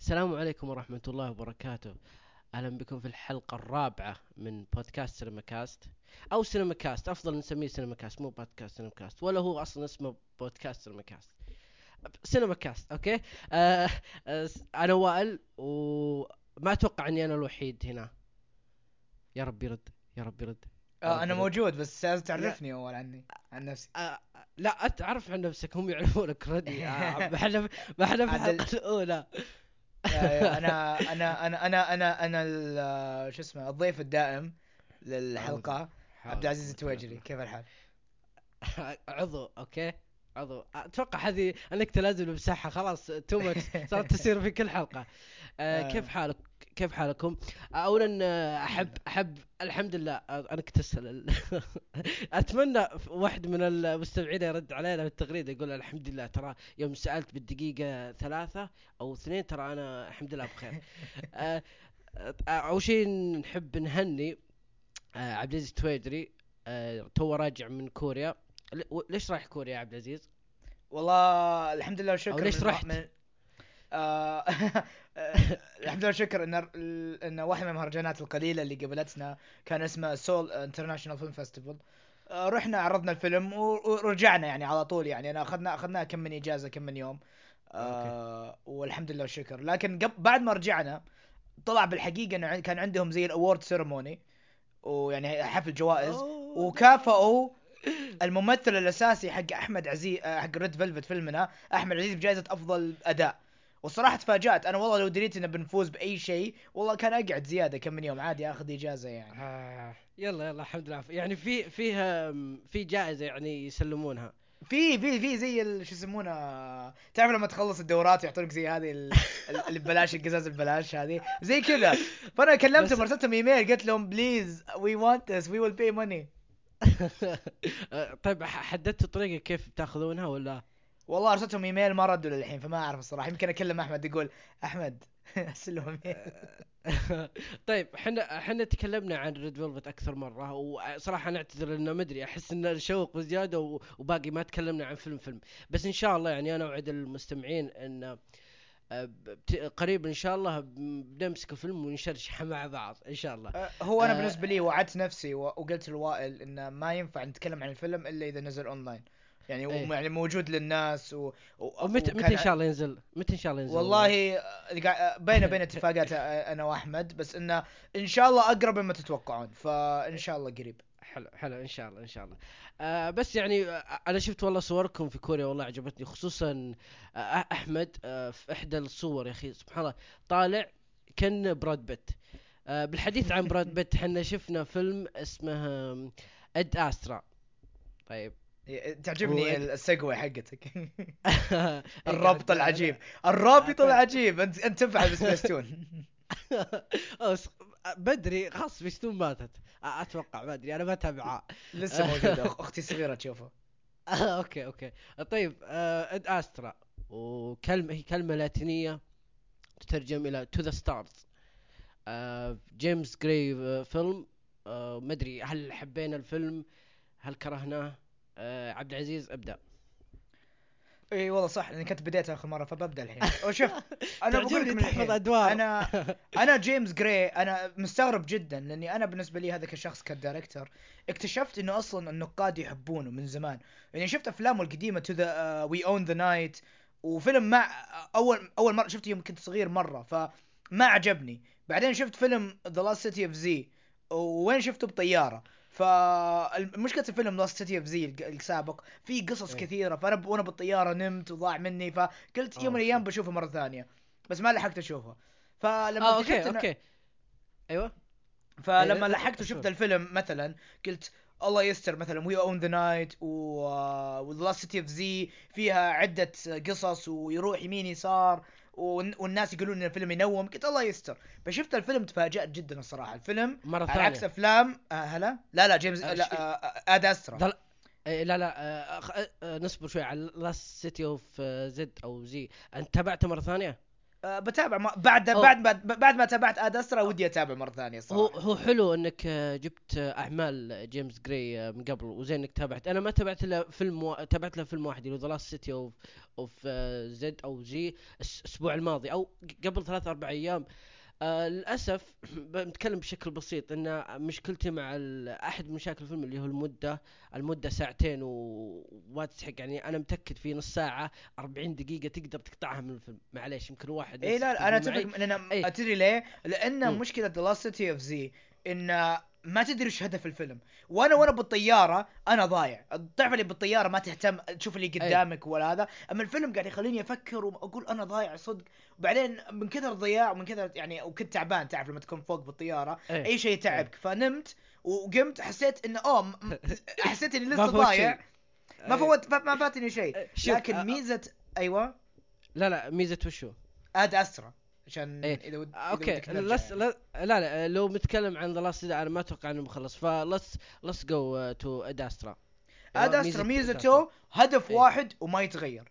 السلام عليكم ورحمة الله وبركاته. أهلا بكم في الحلقة الرابعة من بودكاست سينما كاست أو سينما كاست أفضل نسميه سينما كاست مو بودكاست سينما كاست ولا هو أصلا اسمه بودكاست سينما كاست سينما كاست okay؟ آه آه أنا وائل وما أتوقع أني أنا الوحيد هنا. يا رب يرد يا رب يرد. آه أنا موجود بس لازم تعرفني أول عني عن نفسي. آه لا أتعرف عن نفسك هم يعرفونك. ردي. آه ما إحنا ما إحنا في الأولى. آه، أنا أنا أنا أنا أنا أنا ال- شو اسمه الضيف الدائم للحلقة. عبد العزيز التويجري كيف الحال؟ عضو okay؟ عضو. أتوقع هذه النكتة لازم نمسحها. خلاص too much صارت تصير في كل حلقة. آه آه. كيف حالك؟ كيف حالكم اولا أحب أحب الحمد لله أنا كنت أسأل أتمنى واحد من المستمعين يرد علينا بالتغريده يقول الحمد لله ترى يوم سألت بالدقيقة ثلاثة أو اثنين ترى أنا الحمد لله بخير آه، آه، أول شيء نحب نهني آه، عبد العزيز التويجري تو راجع من كوريا ليش رايح كوريا يا عبد العزيز؟ والله الحمد لله والشكر أو ليش رحت؟ من الحمد لله والشكر إن إن واحد من المهرجانات القليلة اللي قبلتنا كان اسمه Seoul International Film Festival رحنا عرضنا الفيلم ورجعنا يعني على طول يعني. أنا أخذنا اخذنا كم من إجازة كم من يوم. آه والحمد لله والشكر. لكن قبل بعد ما رجعنا طلع بالحقيقة إنه كان عندهم زي ال award ceremony ويعني حفل جوائز وكافئوا الممثل الأساسي حق أحمد عزيز حق Red Velvet فيلمنا أحمد عزيز بجائزة أفضل أداء. والصراحة تفاجأت. أنا والله لو دريت إنه بنفوز بأي شيء والله كان أقعد زيادة كم من يوم عادي آخذ إجازة يعني. آه يلا يلا الحمد لله. يعني في فيها في جائزة يعني يسلمونها. في في في زي شو يسمونه تعرف لما تخلص الدورات يعطونك زي هذه ال- ال- اللي ببلاش القزاز البلاش هذه؟ زي كذا. فأنا كلمتهم ارسلتهم إيميل قلت لهم please we want this we will pay money طيب ح- حددتوا طريقة كيف بتاخذونها ولا؟ والله أرسلتهم إيميل ما ردوا للحين فما أعرف الصراحة. يمكن أكلم أحمد يقول أحمد ارسل لهم طيب إحنا إحنا تكلمنا عن Red Velvet أكثر مرة وصراحة نعتذر انه مدري أحس إن الشوق بزيادة وباقي ما تكلمنا عن فيلم فيلم. بس إن شاء الله يعني أنا أوعد المستمعين إن آه، قريب إن شاء الله بنمسك الفيلم ونشرشحه مع بعض إن شاء الله. أه، هو أنا آه. بالنسبة لي وعدت نفسي وقلت لوائل انه ما ينفع نتكلم عن الفيلم إلا إذا نزل اونلاين يعني إيه. يعني موجود للناس و... و... ومتى وكان- متى إن شاء الله ينزل؟ متى إن شاء الله ينزل والله آه، قاع- بيننا بين اتفاقات آه، أنا وأحمد بس إنه إن شاء الله أقرب مما تتوقعون فإن شاء الله قريب. حلو حلو إن شاء الله إن شاء الله. آه بس يعني آه أنا شفت والله صوركم في كوريا والله عجبتني خصوصا آه أحمد آه في إحدى الصور يا أخي سبحان الله طالع كأن براد بيت. آه بالحديث عن براد بيت حنا شفنا فيلم اسمه Ad Astra. طيب. تعجبني هو- ال segue حقتك. إيه، قاعد- العجيب. الرابط العجيب. أنت أنت تنفع بسبيستون بدري خلاص سبيستون ماتت. أتوقع ما أدري أنا ما اتابعها لسه موجوده أختي الصغيره تشوفه. آه، أوكي أوكي. طيب آه Ad Astra. وكلمة هي كلمة لاتينية تترجم إلى to the stars جيمس جراي آه، فيلم. آه مدري هل حبينا الفيلم؟ هل كرهناه؟ آه عبد العزيز ابدأ. إي والله صح لأني كنت بديت آخر مرة فببدأ الحين. وشوف أنا بقول لك تحفظ أدوار. أنا أنا جيمس جراي أنا مستغرب جدا لأني أنا بالنسبة لي هذا كشخص ك director اكتشفت إنه أصلا النقاد يحبونه من زمان. يعني شفت أفلامه القديمة to the We Own the Night وفيلم مع أول أول مرة شفته يوم كنت صغير مرة فما عجبني. بعدين شفت فيلم The Lost City of Z وين شفته؟ بطيارة. فمشكله الفيلم Lost City of Z السابق في قصص إيه. كثيرة فأنا وأنا بالطيارة نمت وضاع مني فقلت يوم من آه، الأيام بشوفه مرة ثانية بس ما لحقت أشوفه. فلما اكتشفت أوكي أوكي. أيوه. فلما إيه، لحقت. وشفت الفيلم مثلا قلت الله يستر مثلا We Own the Night و The Lost City of Z فيها عدة قصص ويروح يمين يسار. والناس يقولون إن الفيلم ينوم قلت الله يستر. فشفت الفيلم تفاجأت جدا الصراحة. الفيلم مرة على ثانية. عكس أفلام آه هلا؟ لا لا جيمس آه، لا آه آه، Ad Astra. إيه، لا لا آه آه نصبر شوي على Lost City of Zed أو Zee أنت تابعته مرة ثانية؟ آه بتابع ما بعد هو- بعد ما بعد ما تابعت Ad Astra ودي أتابع مرة ثانية هو صراحة. هو حلو إنك آه، جبت آه، أعمال جيمس جراي آه، من قبل وزين إنك تابعت. أنا ما تابعت له فيلم و... تابعت له فيلم واحد اللي هو The Lost City of of Zed أو Zee الأسبوع الماضي أو قبل ثلاث أربع أيام. آه للأسف بنتكلم بشكل بسيط إن مشكلتي مع أحد مشاكل الفيلم اللي هو المدة المدة ساعتين وما تستحق يعني أنا متأكد في نص ساعة 40 دقيقة تقدر تقطعها من الفيلم معليش يمكن واحد اي لا لا أنا. أتفق لأن إيه. تدري ليه؟ لأن مم. مشكلة The Lost of Z إن ما تدري إيش هدف الفيلم. وأنا وأنا بالطيارة أنا ضايع. تعرف اللي بالطيارة ما تهتم تشوف اللي قدامك ولا هذا. أما الفيلم قاعد يخليني أفكر وأقول أنا ضايع صدق. وبعدين من كثر الضياع ومن كثر يعني وكنت تعبان تعرف لما تكون فوق بالطيارة. أي. شيء تعبك فنمت وقمت حسيت انه أوه م- حسيت إني لسه ضايع. ما. فوت ما فاتني شيء. لكن ميزة أيوه. لا لا ميزة وشو؟ Ad Astra. عشان إيه. إذا ود... إذا أوكي نرجع لس يعني. لا لا لا لو بنتكلم عن The Lost أنا ما أتوقع إنه مخلص ف let's let's go to Ad Astra Ad Astra ميزته هدف إيه. واحد وما يتغير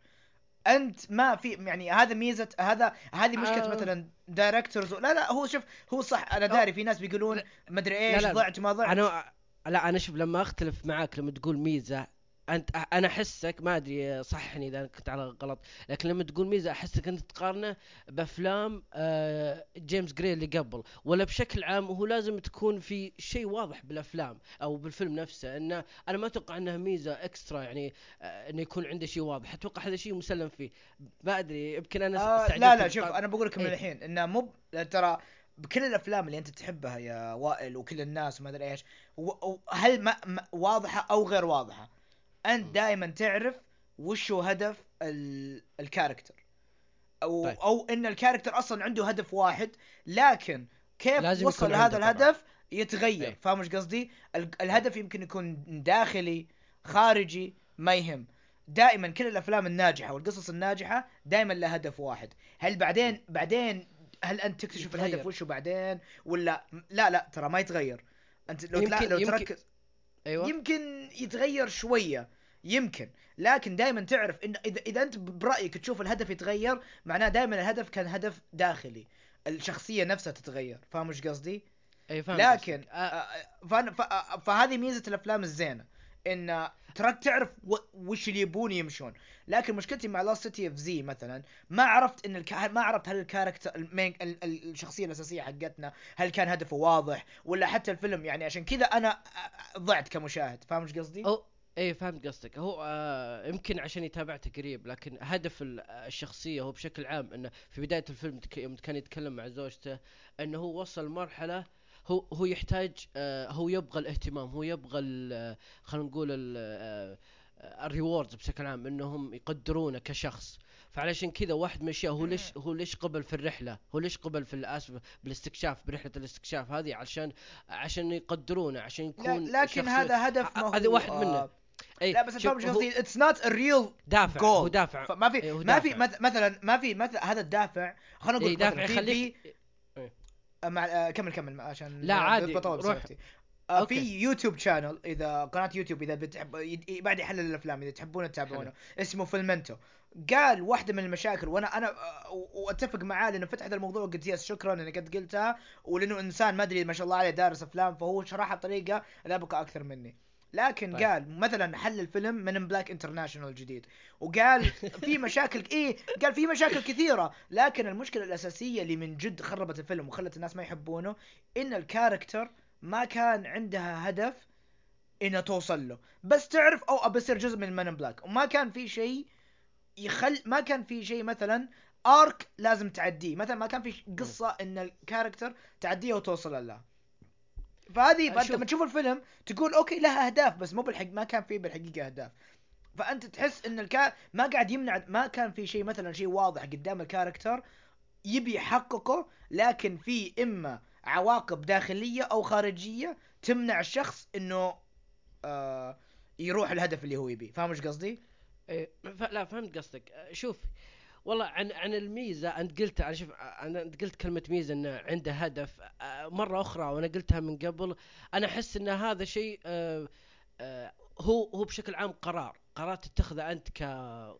أنت ما في يعني هذا ميزه هذا هذه مشكلة آه. مثلا directors لا لا هو شوف هو صح أنا داري في ناس بيقولون مدري إيش لا. ضعت ما ضعت أنا لا أنا شوف لما أختلف معاك لما تقول ميزة أنت أنا أحسك ما أدري صحني إذا كنت على غلط لكن لما تقول ميزة أحسك انت تقارنه بأفلام آه، جيمس جراي اللي قبل ولا بشكل عام هو لازم تكون في شيء واضح بالأفلام أو بالفيلم نفسه إنه أنا ما أتوقع إنها ميزة إكسترا يعني آه، إنه يكون عنده شيء واضح أتوقع هذا شيء مسلم فيه. ما أدري يمكن أنا آه لا لا شوف أنا بقول لك من إيه. الحين إنه مو ترى بكل الأفلام اللي أنت تحبها يا وائل وكل الناس وما أدري إيش هل ما ما- واضحة أو غير واضحة؟ أنت. دائما تعرف وش هو هدف ال... ال character أو طيب. أو إن ال character أصلا عنده هدف واحد لكن كيف لازم وصل لهذا عنده طبعاً. الهدف يتغير إيه. فاهم إيش قصدي ال... الهدف يمكن يكون داخلي خارجي ما يهم دائما كل الأفلام الناجحة والقصص الناجحة دائما لها هدف واحد هل بعدين بعدين هل أنت تكتشف يتغير. الهدف وشه بعدين ولا لا لا ترى ما يتغير أنت لو. يمكن- لو يمكن- تركز أيوه. يمكن يتغير شوية يمكن. لكن دائما تعرف إن إذا إذا أنت برأيك تشوف الهدف يتغير معناه دائما الهدف كان هدف داخلي. الشخصية نفسها تتغير. فاهم إيش قصدي؟ أي فاهم لكن. آه، آه، آه، فهذه ميزة الأفلام الزينة. إن تراك تعرف وش اللي يبون يمشون. لكن مشكلتي مع Lost City of Z مثلا ما عرفت إن الك... ما عرفت هل ال character ال main ال- ال- الشخصية الأساسية حقتنا هل كان هدفه واضح ولا حتى الفيلم يعني عشان كذا أنا ضعت كمشاهد. فاهم إيش قصدي؟ أو إيه فهمت قصدك. هو آه يمكن عشان تابعته قريب لكن هدف ال- الشخصية هو بشكل عام إنه في بداية الفيلم يوم كان يتكلم مع زوجته إنه هو وصل مرحلة هو هو يحتاج آه هو يبغى الاهتمام هو يبغى ال- خلينا نقول ال rewards بشكل عام إنهم يقدرونه كشخص. فعلشان كذا واحد من الأشياء هو ليش هو ليش قبل في الرحلة؟ هو ليش قبل في الاسف بالاستكشاف برحلة الاستكشاف هذه؟ عشان عشان يقدرونه عشان يكون لكن هذا هدف ما هو هذا واحد منه. آه، أي لا بس إيش هو قصدي it's not real دافع هو دافع. فما في إيه، ما في مثلا ما في مثلا هذا الدافع خلينا نقول إيه دافع يخليك مع آه، كمل كمل عشان لا، عادي، بطول روح. آه، أوكي. في YouTube channel إذا قناة يوتيوب إذا بتحب بعد يحلل الأفلام إذا تحبون تتابعونه. اسمه Filmento قال واحدة من المشاكل وأنا أنا وأتفق معاه لأنه فتح هذا الموضوع قلت yes شكرا إنك قد قلتها. ولأنه إنسان ما أدري ما شاء الله عليه دارس أفلام فهو شرحها بطريقة لبقة أكثر مني. لكن طيب. قال مثلا حل الفيلم Men in Black International الجديد. وقال في مشاكل إيه قال في مشاكل كثيرة لكن المشكلة الأساسية اللي من جد خربت الفيلم وخلت الناس ما يحبونه إن ال character ما كان عندها هدف انها توصل له. بس تعرف أو ابى اصير جزء من من بلاك وما كان في شيء يخل ما كان في شيء مثلا arc لازم تعديه. مثلا ما كان في قصة إن ال character تعديها وتوصل لها. فهذه فأنت شوف. لما تشوف الفيلم تقول okay لها أهداف بس مو بالحق ما كان في بالحقيقة أهداف فأنت تحس إن الكا ما قاعد يمنع ما كان في شيء مثلا شيء واضح قدام الكاركتر يبي يحققه لكن في إما عواقب داخلية أو خارجية تمنع الشخص إنه آه يروح الهدف اللي هو يبيه فاهم إيش قصدي؟ إيه ف... لا فهمت قصدك آه، شوف والله عن عن الميزة أنت قلت أنا شوف أنا أنت قلت كلمة ميزة إنه عنده هدف آه، مرة أخرى وأنا قلتها من قبل أنا أحس إن هذا شيء آه، آه، هو هو بشكل عام قرار. قرارات تتخذها أنت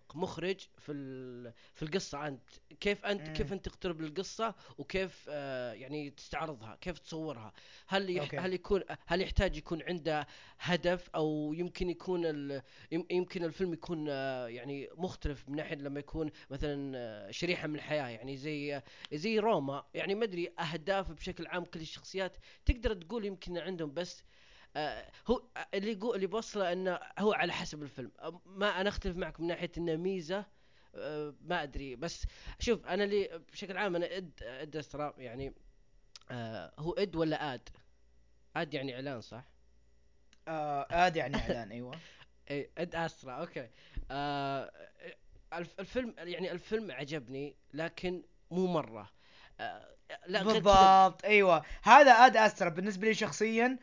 كمخرج في في القصة أنت كيف أنت مم. كيف أنت تقترب للقصة وكيف آه يعني تستعرضها كيف تصورها هل يح. هل يكون هل يحتاج يكون عنده هدف أو يمكن يكون ال يم- يمكن الفيلم يكون آه يعني مختلف من ناحية لما يكون مثلا آه شريحة من الحياة يعني زي زي روما يعني ما أدري أهداف بشكل عام كل الشخصيات تقدر تقول يمكن عندهم بس آه هو آه، اللي يقول اللي بوصله إنه هو على حسب الفيلم. آه، ما أنا أختلف معك من ناحية إنه ميزة آه ما أدري. بس شوف أنا اللي بشكل عام أنا Ad Ad Astra يعني آه هو Ed ولا ad؟ ad يعني إعلان صح؟ آه ad يعني إعلان أيوه. إي Ad Astra okay. آه الف- الفيلم يعني الفيلم عجبني لكن مو مرة. آه لا بالضبط أيوه. هذا Ad Astra بالنسبة لي شخصيا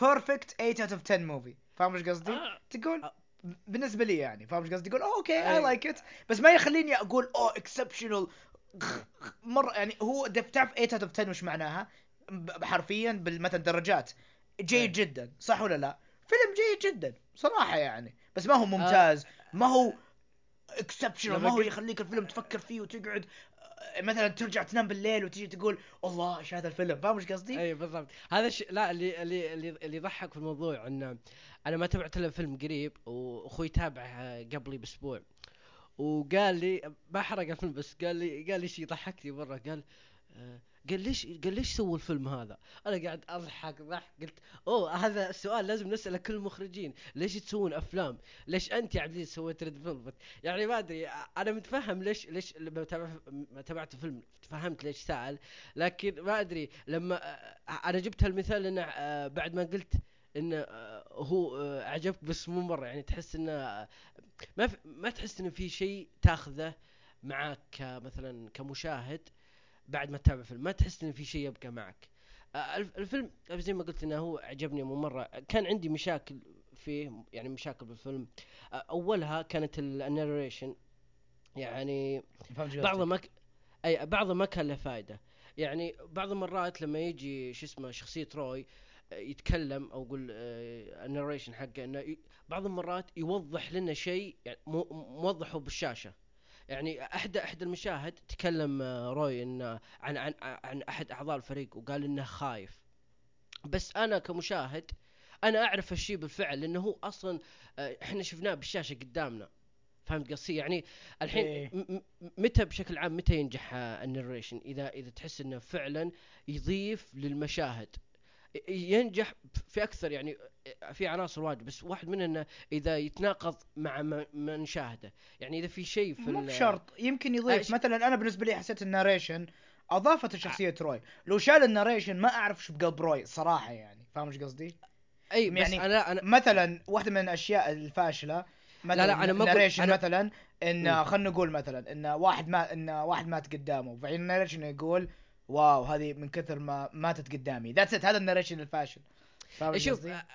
perfect 8 out of 10 movie فاهم إيش قصدي؟ آه تقول آه. بالنسبة لي يعني فاهم إيش قصدي؟ تقول "أوه، okay I. like it بس ما يخليني أقول أوه exceptional مرة يعني هو تعرف 8 out of 10 وش معناها؟ حرفيا بالمثلا درجات جيد أي. جدا صح ولا لا؟ فيلم جيد جدا صراحة يعني بس ما هو ممتاز ما هو exceptional ما هو يخليك الفيلم تفكر فيه وتقعد آه، مثلا ترجع تنام بالليل وتجي تقول الله إيش هذا الفيلم فاهم إيش قصدي؟ أي بالضبط هذا الشيء لا اللي اللي اللي يضحك في الموضوع إنه أنا ما تابعت إلا فيلم قريب وأخوي تابعه قبلي بأسبوع وقال لي ما حرق الفيلم بس قال لي قال لي شيء ضحكني مرة قال آه، قال ليش قال ليش سووا الفيلم هذا؟ أنا قاعد أضحك ضحك قلت أوه هذا السؤال لازم نسأله كل المخرجين، ليش تسوون أفلام؟ ليش أنت يا عبد العزيز سويت Red Velvet؟ يعني ما أدري أنا متفهم ليش ليش لما تابع- ما تابعت الفيلم فهمت ليش سأل لكن ما أدري لما أنا جبت هالمثال لأنه آه، بعد ما قلت إنه آه، هو آه، أعجبك بس مو مرة يعني تحس إنه ما ما تحس إنه في شيء تاخذه معك كمثلا كمشاهد بعد ما تتابع فيلم ما تحس انه في شيء يبقى معك. آه، الف- الفيلم زي ما قلت إنه هو عجبني مو مره كان عندي مشاكل فيه يعني مشاكل بالفيلم. آه، أولها كانت الناريشن. يعني؟ بعضها ما ك... أي بعضها ما كان له فائده يعني بعض المرات لما يجي شو اسمه شخصية روي آه، يتكلم أو أقول الناريشن حقه إنه. بعض المرات يوضح لنا شيء يعني مو... موضحه بالشاشة. يعني احدى احدى المشاهد تكلم آه، روي إنه عن عن عن أحد أعضاء الفريق وقال إنه خايف. بس أنا كمشاهد أنا أعرف الشيء بالفعل لأنه هو أصلا آه، إحنا شفناه بالشاشة قدامنا. فهمت قصدي؟ يعني الحين إيه. متى بشكل عام متى ينجح آه، النريشن؟ اذا إذا تحس إنه فعلا يضيف للمشاهد ينجح في أكثر يعني في عناصر واجد بس واحد منها إنه إذا يتناقض مع ما ما نشاهده يعني إذا في شيء في مو بشرط يمكن يضيف. أش- مثلا أنا بالنسبة لي حسيت ال narration أضافت شخصيه روي. لو شال ال narration ما أعرف شو بقلب روي صراحة يعني. فاهم إيش قصدي؟ أي بس يعني أنا أنا مثلا واحدة من الأشياء الفاشلة مثلا لا، أنا ما أقول- ال narration أنا- مثلا إن. خلينا نقول مثلا إن واحد ما إن واحد مات قدامه فعين ال narration يقول واو هذه من كثر ما ماتت قدامي. That's it هذا ال narration الفاشل. شوف؟ آه، آه،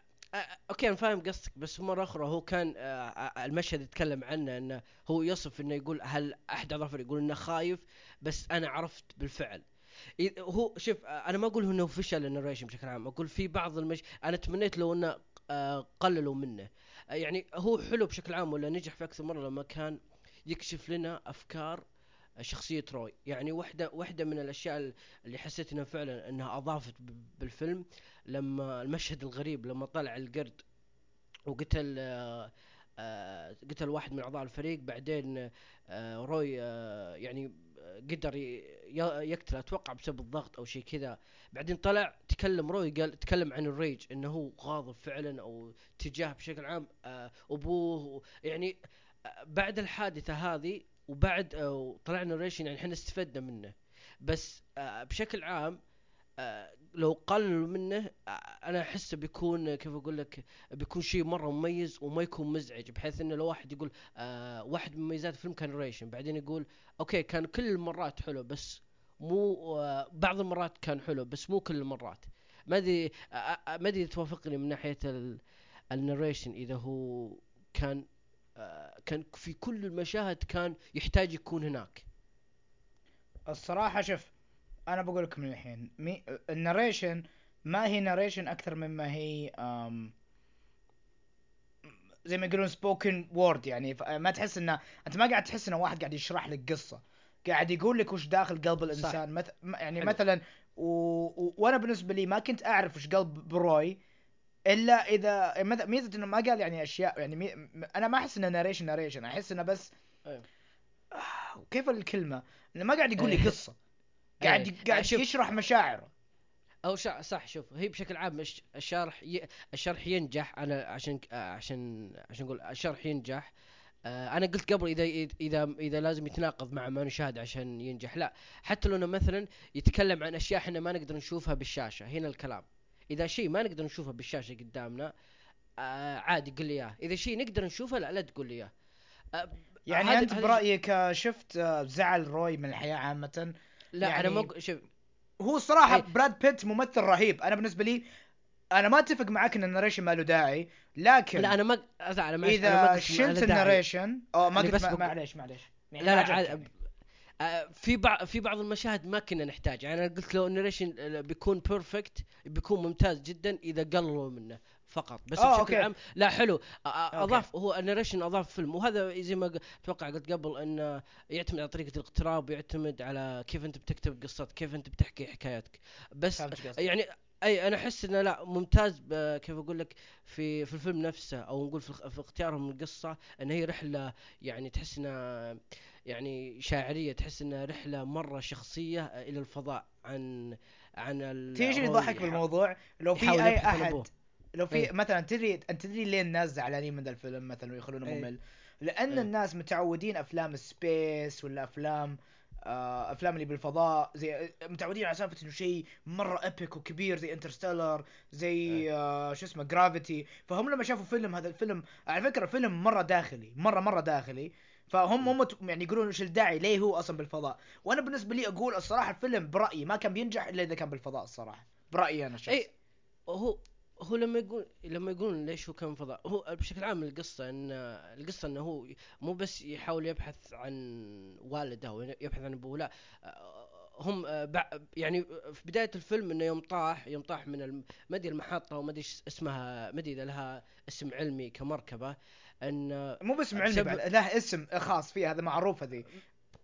okay أنا فاهم قصدك بس مرة أخرى هو كان آه، آه، المشهد يتكلم عنه إنه هو يصف إنه يقول هل أحد الفريق يقول إنه خايف بس أنا عرفت بالفعل. هو شوف آه، أنا ما أقول إنه فشل ال narration بشكل عام أقول في بعض المش أنا تمنيت لو إنه آه، قللوا منه. آه، يعني هو حلو بشكل عام ولا نجح في أكثر مرة لما كان يكشف لنا أفكار شخصية روي. يعني واحدة واحدة من الأشياء اللي حسيت إنها فعلا إنها أضافت بالفيلم. لما المشهد الغريب لما طلع القرد وقتل آه، آه، قتل واحد من أعضاء الفريق بعدين آه، روي يعني قدر ي- ي- يقتله أتوقع بسبب الضغط أو شيء كذا. بعدين طلع تكلم روي قال تكلم عن الريج إنه هو غاضب فعلا أو تجاه بشكل عام أبوه يعني بعد الحادثة هذه وبعد آه، وطلع ال narration يعني إحنا استفدنا منه. بس آه، بشكل عام آه، لو قللوا منه أنا احسه بيكون كيف أقول لك بيكون شيء مرة مميز وما يكون مزعج بحيث إنه لو واحد يقول واحد من مميزات الفيلم كان ريشن بعدين يقول okay كان كل المرات حلو بس مو بعض المرات كان حلو بس مو كل المرات. ما أدري ما أدري توافقني من ناحية ال narration إذا هو كان كان في كل المشاهد كان يحتاج يكون هناك. الصراحة شوف أنا بقول لكم الحين مي... ال narration ما هي narration أكثر مما هي أم... زي ما يقولون spoken word يعني. ما تحس انه أنت ما قاعد تحس إنه واحد قاعد يشرح لك قصة. قاعد يقول لك وش داخل قلب الإنسان. مث... م- يعني حلو. مثلا و... و... وأنا بالنسبة لي ما كنت أعرف وش قلب بروي إلا إذا ميزة إنه ما قال يعني أشياء يعني مي... أنا ما أحس إنه ناريشن ناريشن أحس إنه بس أيوه. آه، كيف الكلمة إنه ما قاعد يقول لي إيه. قصة قاعد إيه. قاعد شوف. يشرح مشاعره أو شا صح شوف هي بشكل عام الش- الشرح ي... الشرح ينجح أنا عشان عشان عشان أقول الشرح ينجح آه، أنا قلت قبل اذا اذا اذا لازم يتناقض مع ما نشاهد عشان ينجح لا حتى لو إنه مثلا يتكلم عن أشياء إحنا ما نقدر نشوفها بالشاشة هنا الكلام إذا شيء ما نقدر نشوفه بالشاشة قدامنا آه عادي قل لي إياه. إذا شيء نقدر نشوفه لا لا تقول لي إياه. آه، يعني أنت برأيك آه، شفت آه، زعل روي من الحياة عامة؟ لا يعني- أنا أقول- شوف هو الصراحه إيه. براد بيت ممثل رهيب. أنا بالنسبة لي أنا ما أتفق معك إن الناريشن ما له داعي لكن لا أنا ما ما إذا شلت. الناريشن أو ما قلت معليش معليش. يعني لا لا في بعض في بعض المشاهد ما كنا نحتاج يعني أنا قلت لو ال narration بيكون perfect بيكون ممتاز جدا إذا قللوا منه فقط بس آه، بشكل okay. عام لا حلو آه، آه، okay. اضاف هو ال narration أضاف فيلم وهذا زي ما أتوقع قلت قبل انه يعتمد على طريقة الاقتراب ويعتمد على كيف أنت بتكتب قصتك كيف أنت بتحكي حكايتك بس. يعني أي أنا أحس إنه لا ممتاز كيف أقول لك في في الفيلم نفسه أو نقول في, في اختيارهم القصة إن هي رحلة يعني تحس إنها يعني شاعرية تحس إنها رحلة مرة شخصية إلى الفضاء عن عن ال- تيجي يضحك بالموضوع لو في أي أحد أبوه. لو في إيه. مثلا تدري أنت تدري ليه الناس زعلانين من ذا الفيلم مثلا ويخلونه إيه. ممل لأن إيه. الناس متعودين أفلام ال space ولا افلام أفلام اللي بالفضاء زي متعودين على سالفة إنه شيء مرة epic وكبير زي Interstellar زي آه شو اسمه Gravity فهم لما شافوا فيلم هذا الفيلم على فكرة فيلم مرة داخلي مرة مرة داخلي. فهم هم يعني يقولون إيش الداعي ليه هو أصلا بالفضاء؟ وأنا بالنسبة لي أقول الصراحة الفيلم برأيي ما كان بينجح إلا إذا كان بالفضاء الصراحة برأيي أنا الشخصي اي هو هو لما يقول لما يقولون ليش هو كان فضاء هو بشكل عام القصة ان القصة إنه هو مو بس يحاول يبحث عن والده أو يبحث عن أبوه لا آه، هم آه، يعني في بداية الفيلم إنه يوم طاح يوم طاح من ما أدري المحطة وما أدري اسمها ما أدري إذا لها اسم علمي كمركبة إن مو باسم علمي بعد له اسم خاص فيه هذا معروف هذه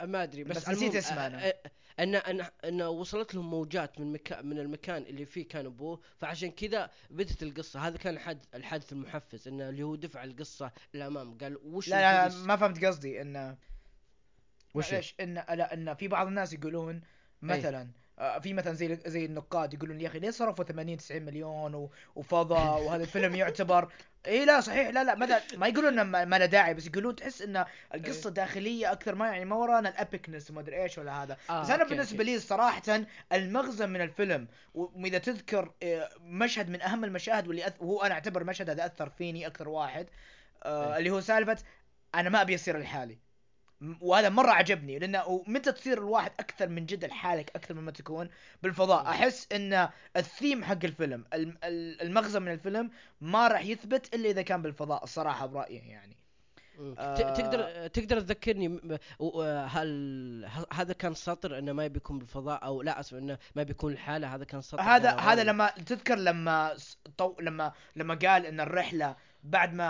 ما أدري بس, بس نسيت المهم، اسمه آه، أنا. آه، ان ان أن وصلت لهم موجات من مكان من المكان اللي فيه كان ابوه فعشان كذا بدت القصة. هذا كان الحد الحادث المحفز انه اللي هو دفع القصة للأمام. قال وش لا لا, لا ما فهمت قصدي. ان وش؟ معلش ان لا إن في بعض الناس يقولون مثلا آه، في مثلا زي زي النقاد يقولون يا أخي ليه صرفوا 80 90 مليون وفضى وهذا الفيلم يعتبر اي لا صحيح لا لا ما ما يقولون إنه ما له داعي بس يقولون تحس ان القصة داخليه أكثر ما يعني ما ورانا ال epicness وما أدري إيش ولا هذا آه، بس أنا okay، بالنسبة okay. لي صراحة المغزى من الفيلم وإذا تذكر آه، مشهد من أهم المشاهد واللي أث... وهو أنا أعتبر المشهد هذا أثر فيني أكثر واحد آه إيه. اللي هو سالفة أنا ما أبي أصير لحالي وهذا مرة عجبني لأنه متى تصير الواحد أكثر من جد لحالك أكثر مما تكون بالفضاء. أحس إن الثيم حق الفيلم الم- ال- المغزى من الفيلم ما راح يثبت إلا إذا كان بالفضاء الصراحة برأيي يعني آه. تقدر تقدر تذكرني هل هذا كان سطر إنه ما بيكون بالفضاء أو لا أسف إنه ما بيكون الحالة هذا كان سطر هذا هذا لما تذكر لما طو لما لما قال إن الرحلة بعد ما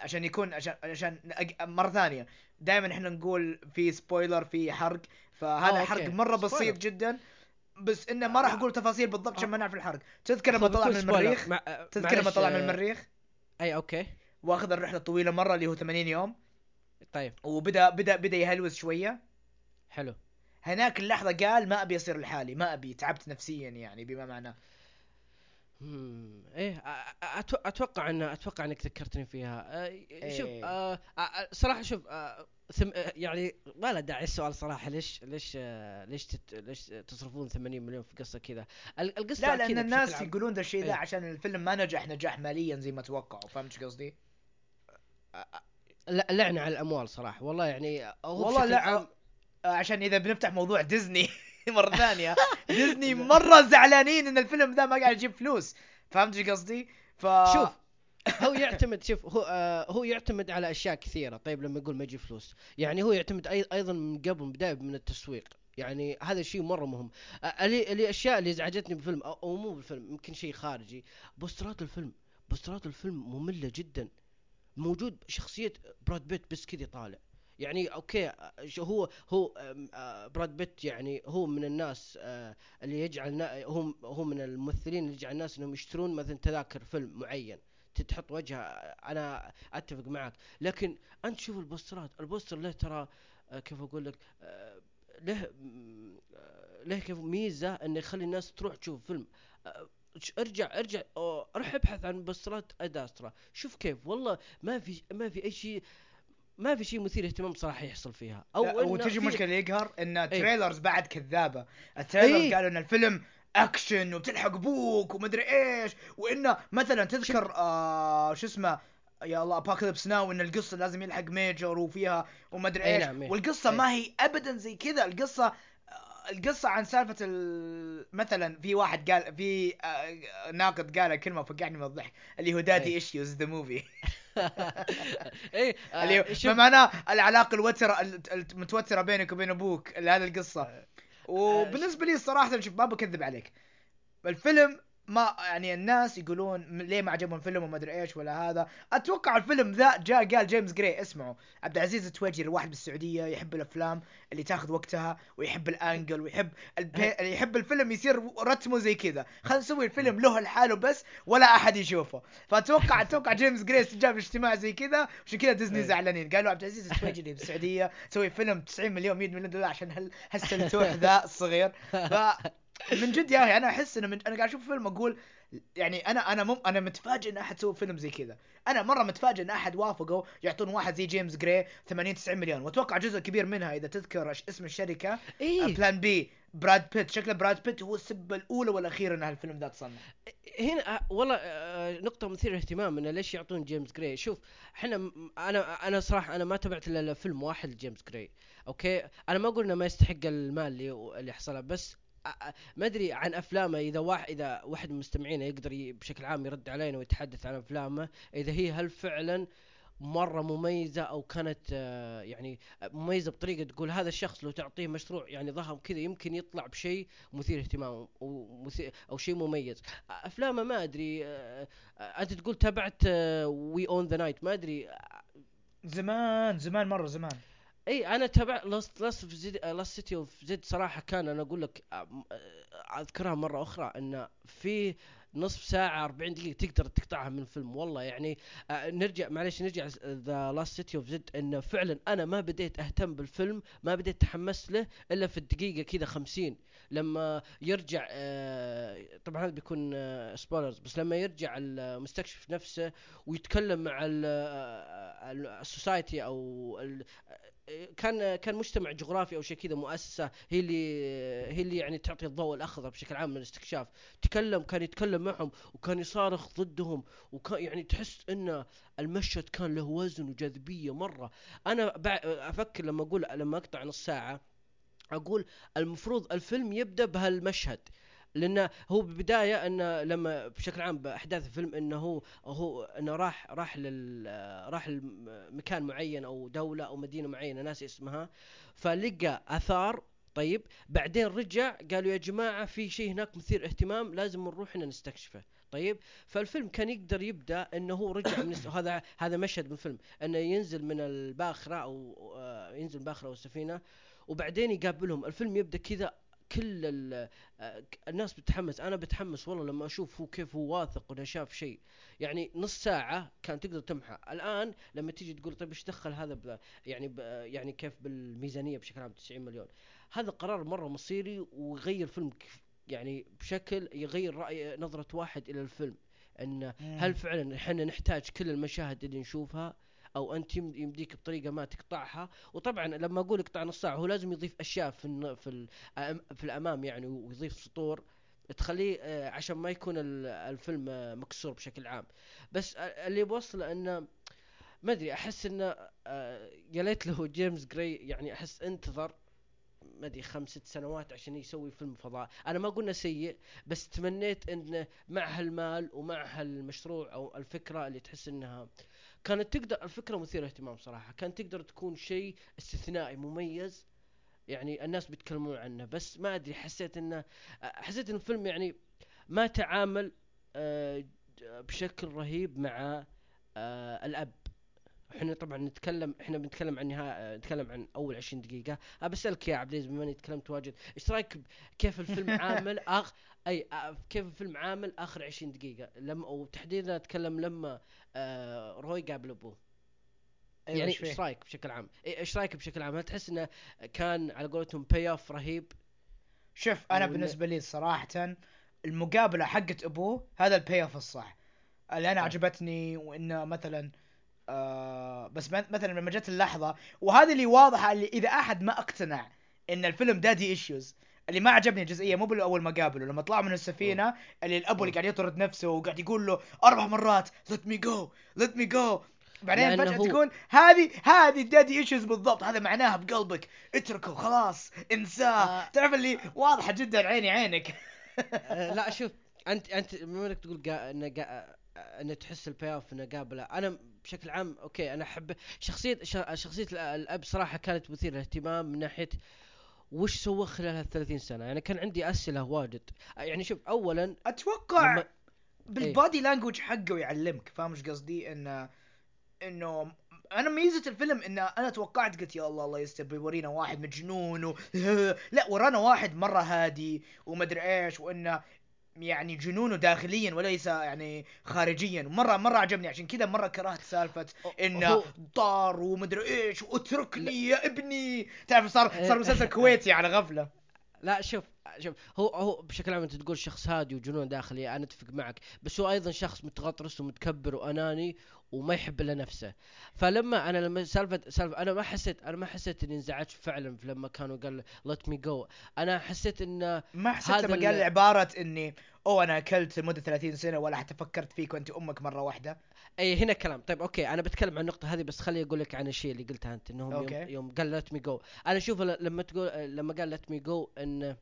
عشان يكون عشان عشان مرة ثانية دائما إحنا نقول في سبويلر في حرق. فهذا آه، حرق. مرة بسيط spoiler. جدا. بس إنه ما راح أقول تفاصيل بالضبط عشان ما نعرف الحرق. تذكر لما طلع من. المريخ؟ مع- آه، تذكر لما طلع من آه، المريخ؟ أي أوكي. واخذ الرحلة طويلة مرة اللي هو 80 يوم. طيب. وبدأ بدأ بدأ يهلوس شوية. حلو. هناك اللحظه قال ما أبي أصير لحالي ما أبي تعبت نفسيا يعني بما معناه. إيه أتوقع إن أتوقع إنك ذكرتني فيها. شوف إيه. صراحة شوف ثم يعني ما له داعي السؤال صراحة. ليش ليش ليش تت ليش تصرفون 80 مليون في قصة كذا؟ ال- القصة لا لأن الناس يقولون ذا الشيء ذا إيه. عشان الفيلم ما نجح نجاح ماليا زي ما توقعوا. فهمت قصدي؟ لا لعنة على الأموال صراحة. والله يعني والله لا عشان إذا بنفتح موضوع ديزني. مرة ثانية. ديزني مرة زعلانين إن الفيلم ذا ما قاعد يجيب فلوس. فهمت إيش قصدي؟ ف شوف هو يعتمد شوف هو آه هو يعتمد على أشياء كثيرة. طيب لما يقول ما يجي فلوس. يعني هو يعتمد أي أيضا من قبل من بداية من التسويق. يعني هذا شيء مرة مهم. آه، اللي الاشياء اللي ازعجتني بالفيلم أو, أو مو بالفيلم يمكن شيء خارجي. بوسترات الفيلم. بوسترات الفيلم مملة جدا. موجود شخصيه براد بيت بس كذا طالع. يعني أوكي هو هو آه، براد بيت يعني هو من الناس آه، اللي يجعل هو هو من الممثلين اللي يجعل الناس إنهم يشترون مثلا تذاكر فيلم معين. تحط وجهة أنا أتفق معك. لكن أنت شوف البوسترات البوستر له ترى آه، كيف أقول لك له له كيف ميزة إنه يخلي الناس تروح تشوف فيلم. ارجع ارجع روح ابحث عن بوسترات اداسترا شوف كيف والله ما في ما في أي شيء ما في شيء مثير اهتمام صراحة يحصل فيها أو وتجي في- اللي يقهر إن. trailers بعد كذابة ال trailer إيه. قالوا إن الفيلم أكشن وبتلحق أبوك ومدري إيش وإنه مثلا تذكر آه شو اسمه يا الله Apocalypse Now إن القصة لازم يلحق major وفيها ومدري إيش نعم، إيه. والقصة إيه. ما هي ابدا زي كذا القصة آه، القصة عن سالفة ال... مثلا في واحد قال في آه، ناقد قال كلمة فقعني من الضحك اللي هو daddy. issues the movie إيه آه، اللي معناه العلاقة الوتر المتوترة بينك وبين أبوك هذه القصة. وبالنسبة لي الصراحه شوف ما بكذب عليك. الفيلم ما يعني الناس يقولون ليه ما عجبهم الفيلم وما أدري إيش ولا هذا. أتوقع الفيلم ذا جاء قال جيمس جراي اسمعوا. عبد العزيز التويجي الواحد بالسعودية يحب الأفلام اللي تاخذ وقتها ويحب الأنجل ويحب البي... يحب الفيلم يصير رتمه زي كذا. خلينا نسوي الفيلم له لحاله بس ولا أحد يشوفه. فاتوقع أتوقع جيمس جراي استجاب اجتماع زي كذا عشان كذا ديزني إيه. زعلانين. قالوا عبد العزيز التويجي اللي بالسعودية سوي فيلم 90 مليون 100 مليون دولار عشان هال هالسلتوح ذا الصغير. ف من جد يا أخي أنا أحس إنه من... أنا قاعد أشوف فيلم أقول يعني أنا أنا مم... أنا متفاجئ إن أحد سوى فيلم زي كذا. أنا مرة متفاجئ إن أحد وافقوا يعطون واحد زي جيمس جراي 80 90 مليون. وأتوقع جزء كبير منها إذا تذكر اسم الشركة إيه. Plan B براد بيت. شكله براد بيت هو السبه الأولى والاخيره إن هالفيلم ذا تصنع. هنا آه، والله آه، نقطة مثيرة اهتمام إنه ليش يعطون جيمس جراي، شوف إحنا أنا أنا صراحة أنا ما تابعت إلا فيلم واحد لجيمس جراي، أوكي؟ أنا ما أقول إنه ما يستحق المال اللي اللي حصله بس آه، آه، ما أدري عن أفلامه. إذا واحد إذا واحد من مستمعينا يقدر بشكل عام يرد علينا ويتحدث عن أفلامه، إذا هي هل فعلا مرة مميزة أو كانت آه، يعني مميزة بطريقة تقول هذا الشخص لو تعطيه مشروع يعني ضخم كذا يمكن يطلع بشيء مثير اهتمام أو شيء مميز. أفلامه ما أدري آه، آه، أنت تقول تابعت We Own the Night ما أدري زمان زمان مرة زمان. إي أنا تابعت Lost Lost of Z Lost City of Z صراحة كان أنا أقول لك أذكرها مرة أخرى إن في نصف ساعة 40 دقيقة تقدر تقطعها من الفيلم. والله يعني نرجع معلش نرجع The Lost City of Z انه فعلا أنا ما بديت أهتم بالفيلم ما بديت أتحمس له إلا في الدقيقة كذا 50 لما يرجع طبعا هذا بيكون سبويلرز بس لما يرجع المستكشف نفسه ويتكلم مع ال- ال- السوسايتي أو كان كان مجتمع جغرافي أو شيء كذا مؤسسة هي اللي هي اللي يعني تعطي الضوء الأخضر بشكل عام من الاستكشاف. تكلم كان يتكلم معهم وكان يصارخ ضدهم وكان يعني تحس إن المشهد كان له وزن وجاذبية مرة. أنا أفكر لما أقول لما أقطع نص ساعة أقول المفروض الفيلم يبدأ بهالمشهد. لأنه هو بالبدايه انه لما بشكل عام بأحداث الفيلم انه هو هو أنه راح راح لل راح لمكان معين أو دولة أو مدينة معينة ناسي اسمها. فلقى آثار طيب بعدين رجع قالوا يا جماعة في شيء هناك مثير اهتمام لازم نروح نستكشفه. طيب فالفيلم كان يقدر يبدأ انه هو رجع من هذا هذا مشهد من الفيلم انه ينزل من الباخرة أو آه، ينزل الباخره أو السفينة وبعدين يقابلهم. الفيلم يبدأ كذا كل آه، الناس بتتحمس. أنا بتحمس والله لما أشوف هو كيف هو واثق انه شاف شيء. يعني نص ساعة كان تقدر تمحى. الآن لما تيجي تقول طيب إيش دخل هذا ب يعني ب يعني كيف بالميزانية بشكل عام 90 مليون. هذا قرار مرة مصيري ويغير فيلم يعني بشكل يغير رأي نظرة واحد إلى الفيلم. إن هل فعلا إحنا نحتاج كل المشاهد اللي نشوفها أو أنت يم- يمديك بطريقة ما تقطعها. وطبعا لما أقول اقطع نص ساعة هو لازم يضيف أشياء في في في الأمام يعني ويضيف سطور. تخليه آه، عشان ما يكون ال- الفيلم آه، مكسور بشكل عام. بس آه، اللي بوصله إنه ما أدري أحس إنه يا ليت له جيمس جراي يعني أحس انتظر ما أدري خمس ست سنوات عشان يسوي فيلم فضاء. أنا ما قلنا سيء بس تمنيت إنه مع هالمال ومع هالمشروع أو الفكرة اللي تحس إنها كانت تقدر الفكرة مثيرة اهتمام صراحة كانت تقدر تكون شيء استثنائي مميز يعني الناس بيتكلمون عنه بس ما أدري حسيت إنه حسيت إن الفيلم يعني ما تعامل آه، بشكل رهيب مع آه، الأب. إحنا طبعا نتكلم إحنا بنتكلم عن نها... نتكلم عن أول 20 دقيقة. أه بسالك يا عبد العزيز بما إني تكلمت واجد إيش رأيك كيف الفيلم عامل اخ أي آه، كيف الفيلم عامل آخر 20 دقيقة؟ لما وتحديدا أتكلم لما آه روي قابل أبوه. أيوة، يعني؟ إيش رأيك بشكل عام؟ إيش رأيك بشكل عام؟ هل تحس إنه كان على قولتهم payoff رهيب؟ شوف أنا بالنسبة لي صراحة المقابلة حقت أبوه هذا ال payoff الصح. اللي أنا طيب. عجبتني وإنه مثلا آه بس مث- مثلا لما جت اللحظة وهذه اللي واضحه اللي إذا أحد ما اقتنع إن الفيلم daddy issues اللي ما عجبني الجزئية مو بالأول ما قابله لما طلعوا من السفينة اللي الابو اللي. قاعد يطرد نفسه وقاعد يقول له أربع مرات let me go let me go. بعدين فجأة هو- تقول هذه هذه ال daddy issues بالضبط هذا معناها بقلبك. اتركه خلاص انساه. آه. تعرف اللي واضحة جدا عيني عينك. آه، لا شوف أنت أنت بما إنك تقول قا... إنه قا... إنه تحس الباي اوف إنه قابله. أنا بشكل عام أوكي أنا أحب شخصية ش... شخصية الأب صراحة كانت مثيرة للاهتمام من ناحية وش سوى خلال هال 30 سنة. يعني كان عندي أسئلة واجد. يعني شوف اولا أتوقع لما- بالبادي لانجوج حقه يعلمك فاهم إيش قصدي؟ إنه إنه أنا ميزة الفيلم إنه أنا توقعت قلت يا الله الله يستر بيورينا واحد مجنون و... لا ورانا واحد مرة هادي ومدري إيش وإنه يعني جنونه داخليا وليس يعني خارجيا. مره مرة عجبني. عشان كذا مرة كرهت سالفة انه طار ومدري إيش واتركني يا ابني. تعرف صار إيه. صار مسلسل كويتي على غفلة. لا شوف شوف هو هو بشكل عام أنت تقول شخص هادي وجنون داخلي أنا أتفق معك. بس هو أيضا شخص متغطرس ومتكبر وأناني وما يحب إلا نفسه. فلما أنا لما سالفه سالفه أنا ما حسيت أنا ما حسيت إني انزعجت فعلا لما كانوا قال ليت مي جو أنا حسيت انه ما حسيت لما قال ال- عبارة إني أوه أنا أكلت لمدة 30 سنة ولا حتى فكرت فيك وأنت أمك مرة واحدة. اي هنا كلام. طيب أوكي أنا بتكلم عن النقطة هذه بس خليني أقول لك عن الشيء اللي قلتها أنت إنهم يوم, أوكي. يوم قال let me go أنا أشوف لما تقول لما قال let me go إن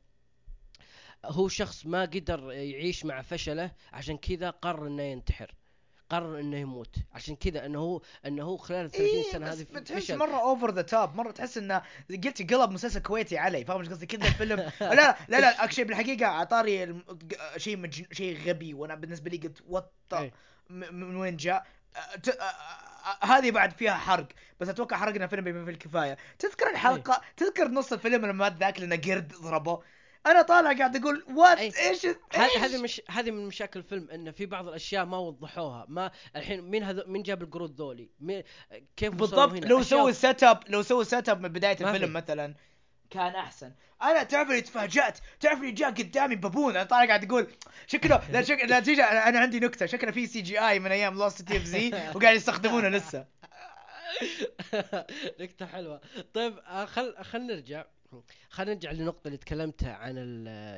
هو شخص ما قدر يعيش مع فشله عشان كذا قرر إنه ينتحر. قرر إنه يموت. عشان كذا إنه هو إنه هو خلال 30 إيه سنة هذه فشل. مرة over the top مرة تحس إنه قلت قلب مسلسل كويتي علي فاهم إيش قصدي؟ كذا الفيلم. لا لا لا لا actually بالحقيقة أعطاني الم- شيء مجن... شيء غبي وأنا بالنسبة لي قلت what إيه. من وين جاء؟ هذه بعد فيها حرق بس أتوقع حرقنا فيلم بما فيه الكفاية. تذكر الحلقة تذكر نص الفيلم لما ذاك لأنه قرد ضربه؟ أنا طالع قاعد أقول what أي. إيش هذه مش هذه من مشاكل الفيلم إنه في بعض الأشياء ما وضحوها. ما الحين مين هذا مين جاب القرود ذولي؟ مين كيف بالضبط. لو سووا set up لو سووا set up من بداية الفيلم في. مثلا كان أحسن. أنا تعرف اللي تفاجأت؟ تعرف اللي جاء قدامي بابون؟ أنا طالع قاعد أقول شكله لا شكله لا تيجي أنا أنا عندي نكتة. شكله في CGI من أيام Lost تي اف زي وقاعد يستخدمونه لسه. نكتة حلوة. طيب آه، خل خل نرجع. خل نرجع للنقطة اللي تكلمتها عن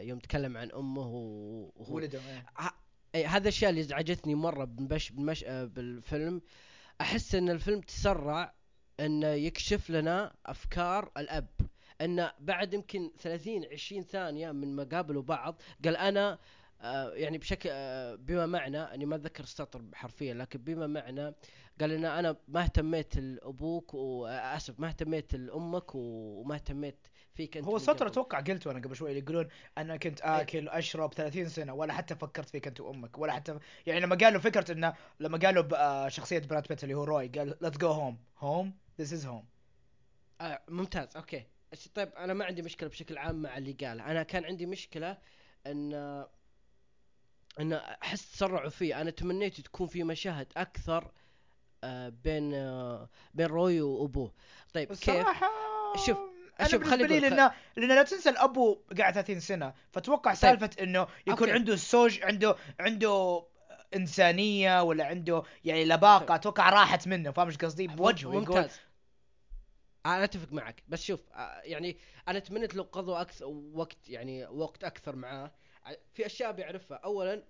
يوم تكلم عن أمه وهو ولده إيه. اي هذا الاشياء اللي ازعجتني مرة بمش بمش آه، بالفيلم. أحس إن الفيلم تسرع انه يكشف لنا أفكار الأب. انه بعد يمكن 30 20 ثانية من ما قابلوا بعض قال أنا آه يعني بشكل آه بما معنى أني ما أتذكر السطر حرفيا لكن بما معنى قال إن أنا ما اهتميت لأبوك واسف ما اهتميت لأمك وما اهتميت فيك انت هو سطر. أتوقع قلته أنا قبل شوي اللي يقولون أنا كنت اكل واشرب 30 سنة ولا حتى فكرت فيك انت وامك ولا حتى يعني لما قالوا فكرة إنه لما قالوا آه، شخصية براد بيت اللي هو روي قال let's go home home this is home آه ممتاز okay. طيب أنا ما عندي مشكلة بشكل عام مع اللي قاله. أنا كان عندي مشكلة إن إن أحس تسرعوا فيه. أنا تمنيت تكون في مشاهد أكثر آه بين آه بين روي وأبوه. طيب كيف؟ شوف- أنا بالنسبة لي لأنه لأن لا تنسى الابو قاعد 30 سنة. فتوقع سالفة إنه يكون طيب. okay. عنده السوج عنده عنده إنسانية ولا عنده يعني لباقة أتوقع راحت منه. فاهم إيش قصدي؟ بوجهه يقول. ممتاز. أنا أتفق معك. بس شوف آه، يعني أنا تمنيت لو قضوا أكثر وقت يعني وقت أكثر معاه. ع- في أشياء بيعرفها. اولا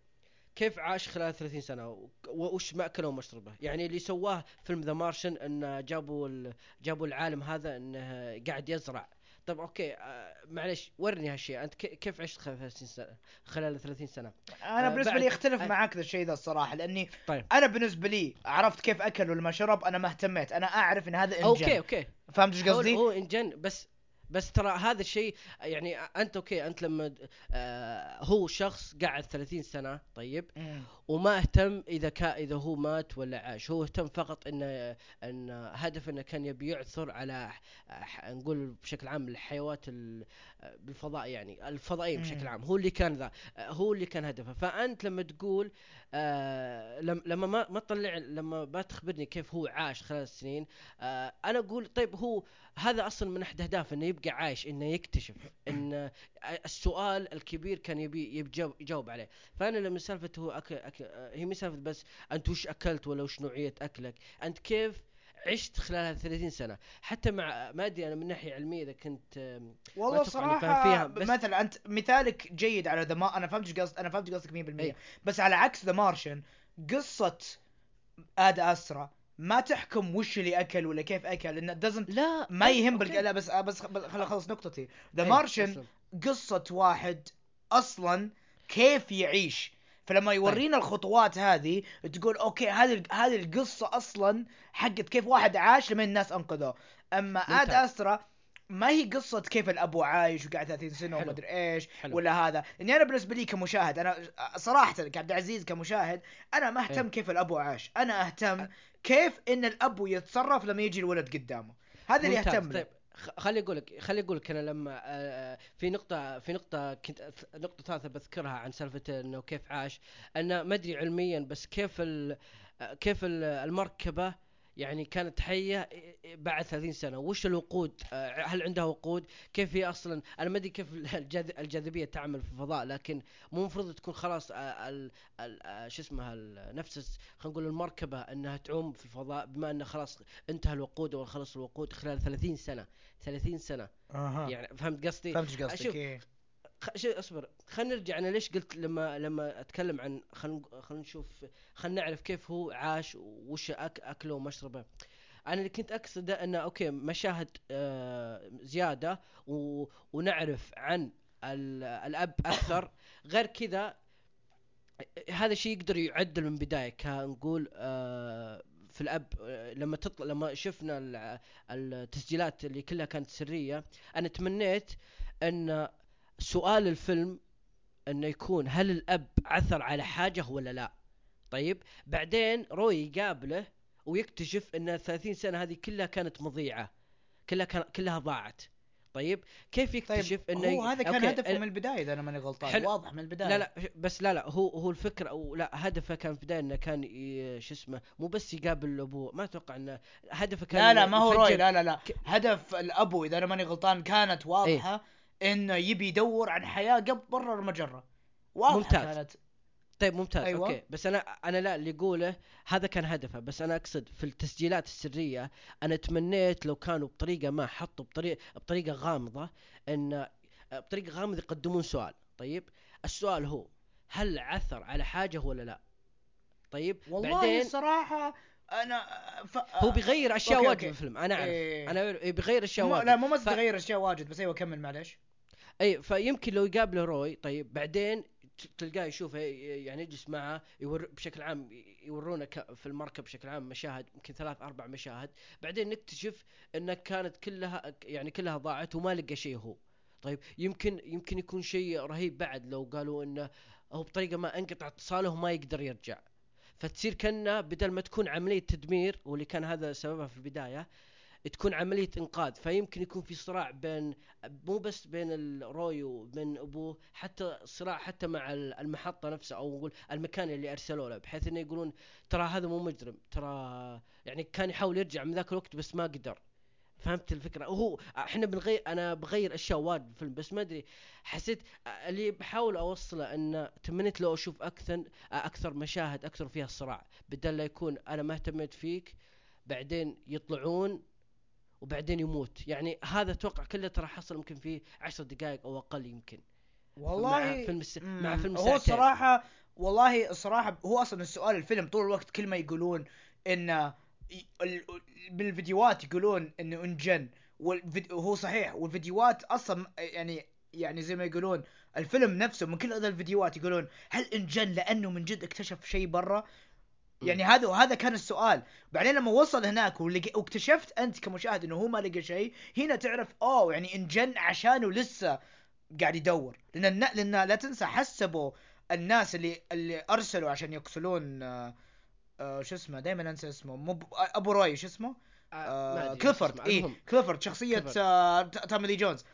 كيف عاش خلال 30 سنة؟ وش مأكله ومشربه؟ يعني اللي سواه فيلم The Martian إن جابوا جابوا العالم هذا إنه قاعد يزرع. طب okay آه، معلش ورني هالشيء. أنت كي- كيف عشت خلال 30 سنة؟ خلال 30 سنة؟ أنا آه، بالنسبة لي أختلف آه. معاك ذا الشيء ذا الصراحة لأني طيب. أنا بالنسبة لي عرفت كيف أكل ولا ما شرب أنا ما اهتميت. أنا أعرف إن هذا إنجن. okay okay. فهمت إيش قصدي؟ هو إنجن بس بس ترى هذا الشيء يعني أنت okay أنت لما آه هو شخص قعد 30 سنة طيب وما اهتم إذا كا إذا هو مات ولا عاش هو اهتم فقط انه إن هدف إنه كان يبي يعثر على نقول بشكل عام الحيوات ال- بالفضاء يعني الفضائيين. بشكل عام هو اللي كان ذا هو اللي كان هدفه فأنت لما تقول آه لم- لما ما ما تطلع لما ما تخبرني كيف هو عاش خلال السنين آه أنا أقول طيب هو هذا أصلا من أحد اهدافه إنه يبقى عايش إنه يكتشف إن آه، السؤال الكبير كان يبي يجاوب- عليه. فأنا لما سالفة هو أكل أكل آه، هي مو سالفة بس أنت وش أكلت ولا وش نوعية أكلك؟ أنت كيف عشت خلال هذه 30 سنة؟ حتى مع ما أدري أنا من ناحية علمية إذا كنت آم، والله صراحة فيها، بس- مثلا أنت مثالك جيد على ذا ما أنا فهمت قصد أنا فهمت قصدك 100% إيه. بس على عكس The Martian قصة Ad Astra ما تحكم وش اللي أكل ولا كيف أكل لأن doesn't لا ما يهم. بالق... لا بس بس خل اخلص نقطتي ذا إيه، Martian. قصة واحد أصلا كيف يعيش فلما يورينا الخطوات هذه تقول okay هذه هذه القصة أصلا حقت كيف واحد عاش لما الناس أنقذوه أما آد. أسترا ما هي قصة كيف الأبو عايش وقاعد 30 سنة وما. ادري إيش حلو. ولا هذا اني أنا بالنسبة لي كمشاهد أنا صراحة كعبد العزيز كمشاهد أنا ما أهتم إيه. كيف الأبو عاش أنا أهتم كيف إن الابو يتصرف لما يجي الولد قدامه؟ هذا اللي. اهتم له. طيب خلي أقول لك خلي أقول لك أنا لما آه، في نقطة في نقطة كنت نقطة ثالثة بذكرها عن سالفة إنه كيف عاش. انه ما أدري علميا بس كيف ال آه، كيف ال- المركبة يعني كانت حية بعد 30 سنة. وش الوقود؟ آه، هل عندها وقود؟ كيف هي أصلا؟ أنا ما أدري كيف الجاذ- الجاذبية تعمل في الفضاء لكن مو المفروض تكون خلاص آه، ال- ال- آه، شو اسمها نفس خلينا نقول المركبة إنها تعوم في الفضاء بما انه خلاص انتهى الوقود أو خلص الوقود خلال 30 سنة. 30 سنة. أها. يعني فهمت قصدي؟ فهمت قصدك إيه. خ... اصبر خلينا نرجع أنا ليش قلت لما لما أتكلم عن خلينا خلينا نشوف خلينا نعرف كيف هو عاش وش أك... أكله ومشربه. أنا اللي كنت أقصده إنه أوكي مشاهد آه زيادة و... ونعرف عن ال... الأب أكثر. غير كذا هذا الشيء يقدر يعدل من بداية كنقول آه في الأب آه، لما تطلع لما شفنا ال- التسجيلات اللي كلها كانت سرية أنا تمنيت إن سؤال الفيلم إنه يكون هل الأب عثر على حاجة ولا لا؟ طيب بعدين روي يقابله ويكتشف إن 30 سنة هذه كلها كانت مضيعة كلها كان كلها ضاعت. طيب كيف يكتشف طيب إنه هو هذا كان هدفه من البداية إذا أنا ماني غلطان حلو. واضح من البداية. لا لا بس لا لا هو هو الفكرة أو لا هدفه كان في البداية إنه كان شو اسمه مو بس يقابل ابوه ما أتوقع إنه هدفه كان لا لا ما هو روي لا لا لا هدف الأبو إذا أنا ماني غلطان كانت واضحة إنه يبي يدور عن حياة قبل برا المجرة. واضحة ممتاز. كانت. طيب ممتاز. أيوة. okay. بس أنا أنا لا اللي يقوله هذا كان هدفه. بس أنا أقصد في التسجيلات السرية أنا تمنيت لو كانوا بطريقة ما حطوا بطريقه بطريقة غامضة إن بطريقة غامضة يقدمون سؤال. طيب السؤال هو هل عثر على حاجة ولا لا؟ طيب والله بعدين الصراحه أنا ف... هو بيغير أشياء okay، واجد أوكي. في الفيلم أنا أعرف. إيه. أنا أعرف- إيه بيغير أشياء واجد. لا مو بس ف- تغير أشياء واجد بس أيوه كمل معلش اي فيمكن لو يقابله روي طيب بعدين تلقاه يشوفه ي- يعني يجلس معه يور بشكل عام يورونا في المركب بشكل عام مشاهد يمكن ثلاث أربع مشاهد. بعدين نكتشف انها كانت كلها يعني كلها ضاعت وما لقى شيء هو. طيب يمكن يمكن يكون شيء رهيب بعد لو قالوا إنه هو بطريقة ما أنقطع اتصاله وما يقدر يرجع. فتصير كأنه بدل ما تكون عملية تدمير واللي كان هذا سببها في البداية تكون عملية إنقاذ. فيمكن يكون في صراع بين مو بس بين الروي وبين أبوه حتى صراع حتى مع ال- المحطة نفسها أو نقول المكان اللي ارسلوا له بحيث إنه يقولون ترى هذا مو مجرم ترى يعني كان يحاول يرجع من ذاك الوقت بس ما قدر. فهمت الفكرة؟ هو إحنا بنغير أنا بغير أشياء واجد بالفيلم بس ما أدري حسيت اللي بحاول أوصله إن تمنيت لو أشوف أكثر أكثر مشاهد أكثر فيها الصراع بدل لا يكون أنا ما اهتميت فيك بعدين يطلعون وبعدين يموت. يعني هذا أتوقع كله ترى حصل يمكن في عشر دقائق أو أقل يمكن. والله مع فيلم الس... مع فيلم هو الصراحة والله الصراحة هو أصلا السؤال الفيلم طول الوقت كل ما يقولون ان بالفيديوهات يقولون إنه إنجن وهو صحيح والفيديوهات أصلا يعني يعني زي ما يقولون الفيلم نفسه من كل هذا الفيديوهات يقولون هل إنجن لأنه من جد اكتشف شيء برا؟ يعني هذا وهذا كان السؤال. بعدين لما وصل هناك واكتشفت أنت كمشاهد إنه هو ما لقى شيء هنا تعرف أوه يعني إنجن عشانه لسه قاعد يدور. لأن لأن لا تنسى حسبوا الناس اللي اللي أرسلوا عشان يقتلون آه آه شو اسمه دائما أنسى اسمه مو ب- أبو روي شو اسمه آه، آه كليفورد. اي. كليفورد شخصية. آه ت- تومي لي جونز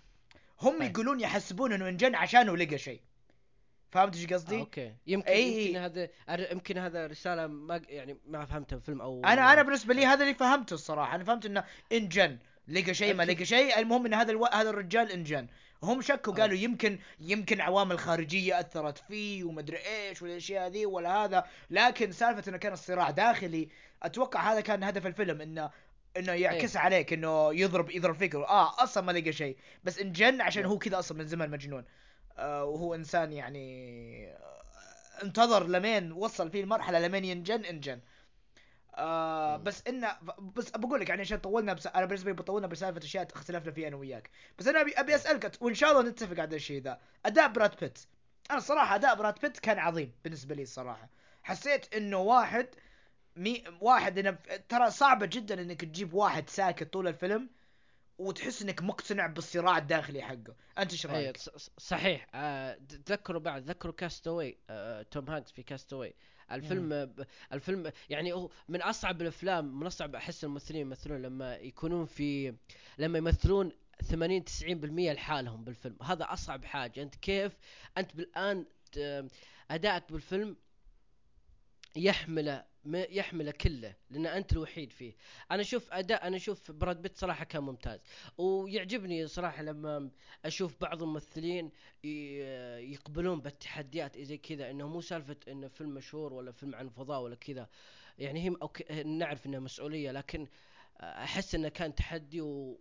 هم أي. يقولون يحسبون إنه انجن عشانه لقى شيء فهمت إيش آه قصدي؟ okay يمكن أي. يمكن هذا يمكن هذا رسالة ما يعني ما فهمتها بالفيلم أو أنا أنا بالنسبة لي هذا اللي فهمته الصراحة أنا فهمت إنه انجن لقى شيء ما. لقى شيء المهم إن هذا ألو... هذا الرجال انجن هم شكوا آه. قالوا يمكن يمكن عوامل خارجيه أثرت فيه ومدري إيش والأشياء ذي ولا هذا لكن سالفة إنه كان الصراع داخلي أتوقع هذا كان هدف الفيلم انه إنه يعكس عليك إنه يضرب يضرب فيك آه أصلا ما لقى شيء بس انجن عشان نعم. هو كذا أصلا من زمان مجنون آه وهو إنسان يعني آه، انتظر لمين وصل فيه المرحلة لمين ينجن انجن آه. بس انه بس بقول لك يعني عشان طولنا بس أنا بالنسبة لي بطولنا بسالفة أشياء اختلفنا فيها أنا وياك. بس أنا أبي أبي أسألك وإن شاء الله نتفق على الشيء ذا. أداء براد بيت. أنا الصراحه أداء براد بيت كان عظيم بالنسبة لي الصراحه حسيت إنه واحد مي واحد أنا ترى صعبه جدا إنك تجيب واحد ساكت طول الفيلم وتحس إنك مقتنع بالصراع الداخلي حقه. أنت إيش اي رأيك؟ صحيح. آه، تذكروا بعد تذكروا Cast Away آه، توم هانكس في Cast Away الفيلم ب- الفيلم يعني هو من أصعب الأفلام من أصعب أحس الممثلين يمثلون لما يكونون في لما يمثلون 80 90% لحالهم بالفيلم. هذا أصعب حاجة. أنت كيف أنت بالآن أدائك بالفيلم يحمله يحمله كله لأن أنت الوحيد فيه. أنا أشوف أداء أنا أشوف براد بيت صراحة كان ممتاز. ويعجبني صراحة لما أشوف بعض الممثلين يقبلون بالتحديات زي كذا إنه مو سالفة إنه فيلم مشهور ولا فيلم عن فضاء ولا كذا. يعني هي أوكي نعرف إنها مسؤولية لكن أحس إنه كان تحدي و-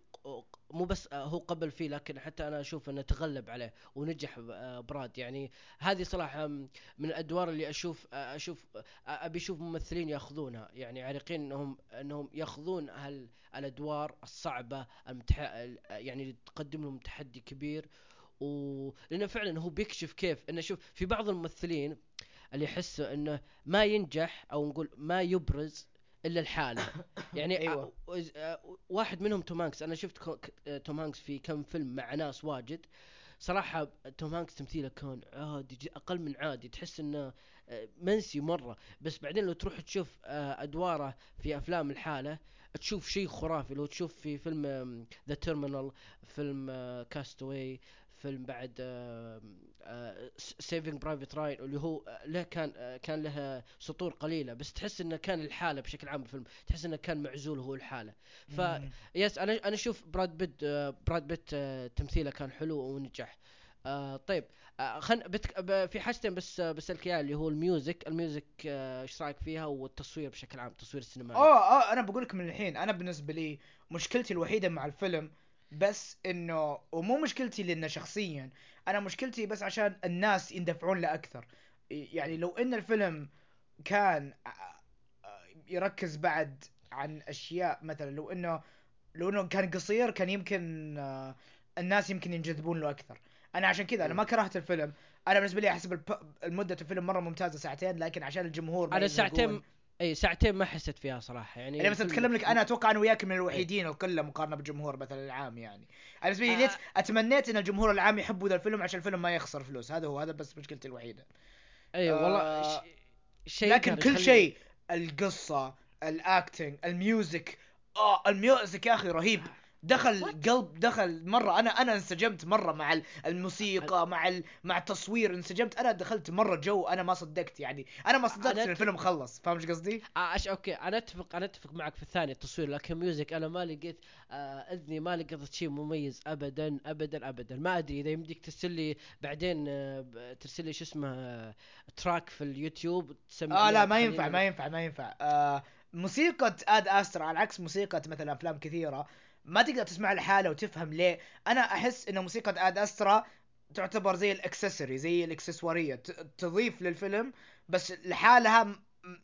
مو بس هو قبل فيه لكن حتى أنا أشوف إنه تغلب عليه ونجح ب- براد. يعني هذه صراحة من الأدوار اللي أشوف أشوف أبي أشوف ممثلين يأخذونها. يعني عريقين إنهم إنهم يأخذون الأدوار الصعبة المتح... يعني تقدم لهم تحدي كبير. و لأنه فعلا هو بيكشف كيف إنه شوف في بعض الممثلين اللي يحسوا إنه ما ينجح أو نقول ما يبرز إلا لحاله. يعني أيوة. واحد منهم توم هانكس أنا شفت توم هانكس في كم فيلم مع ناس واجد. صراحة توم هانكس تمثيله كان عادي أقل من عادي. تحس إنه منسي مرة. بس بعدين لو تروح تشوف أدواره في أفلام لحاله تشوف شيء خرافي. لو تشوف في فيلم The Terminal فيلم Cast Away فيلم بعد Saving Private Ryan اللي هو آه، له كان آه، كان له سطور قليلة بس تحس إنه كان لحاله بشكل عام بالفيلم. تحس إنه كان معزول هو لحاله ف. yes أنا أنا أشوف براد بيت براد بيت تمثيله كان حلو ونجح. آه طيب آه خل بتك... ب- في حاجتين بس آه، بسالك إياها اللي هو ال music. ال music آه، إيش رأيك فيها؟ والتصوير بشكل عام التصوير السينمائي. آه آه أنا بقول لك من الحين أنا بالنسبة لي مشكلتي الوحيدة مع الفيلم بس إنه ومو مشكلتي لأنه شخصيا أنا مشكلتي بس عشان الناس يندفعون له أكثر يعني لو إن الفيلم كان آه، آه، يركز بعد عن أشياء مثلا لو إنه لو إنه كان قصير كان يمكن آه، الناس يمكن ينجذبون له أكثر أنا عشان كذا أنا ما كرهت الفيلم أنا بالنسبة لي أحسب. المدة الفيلم مرة ممتازة ساعتين لكن عشان الجمهور أنا. ساعتين إي ساعتين ما حسيت فيها صراحة يعني أنا بس أتكلم لك أنا أتوقع أنا وياك من الوحيدين القله مقارنة بالجمهور مثلا العام يعني. أنا بالنسبة لي آه. ليت أتمنيت إن الجمهور العام يحبوا ذا الفيلم عشان الفيلم ما يخسر فلوس هذا هو هذا بس مشكلتي الوحيدة. إي والله آه، ش... شيء لكن كل شيء القصة ال acting ال music آه ال music يا أخي رهيب. دخل قلب دخل مرة أنا أنا انسجمت مرة مع ال- الموسيقى مع ال... مع التصوير انسجمت. أنا دخلت مرة جو أنا ما صدقت يعني. أنا ما صدقت أنا إن الفيلم خلص. فاهم إيش قصدي؟ أش... okay. أنا أتفق أنا أتفق معك في الثاني التصوير. لكن music أنا ما لقيت آه إذني ما لقيت شيء مميز ابدا ابدا ابدا. ما أدري إذا يمديك ترسل لي بعدين آه ترسل لي شو اسمه آه تراك في اليوتيوب تسمي آه لا ما ينفع ما ينفع ما ينفع. آه موسيقى اد استرا على عكس موسيقى مثلا أفلام كثيرة ما تقدر تسمع لحالها وتفهم ليه. أنا أحس إن موسيقى آد أسترا تعتبر زي الإكسسوري زي الإكسسوارية تضيف للفيلم بس لحالها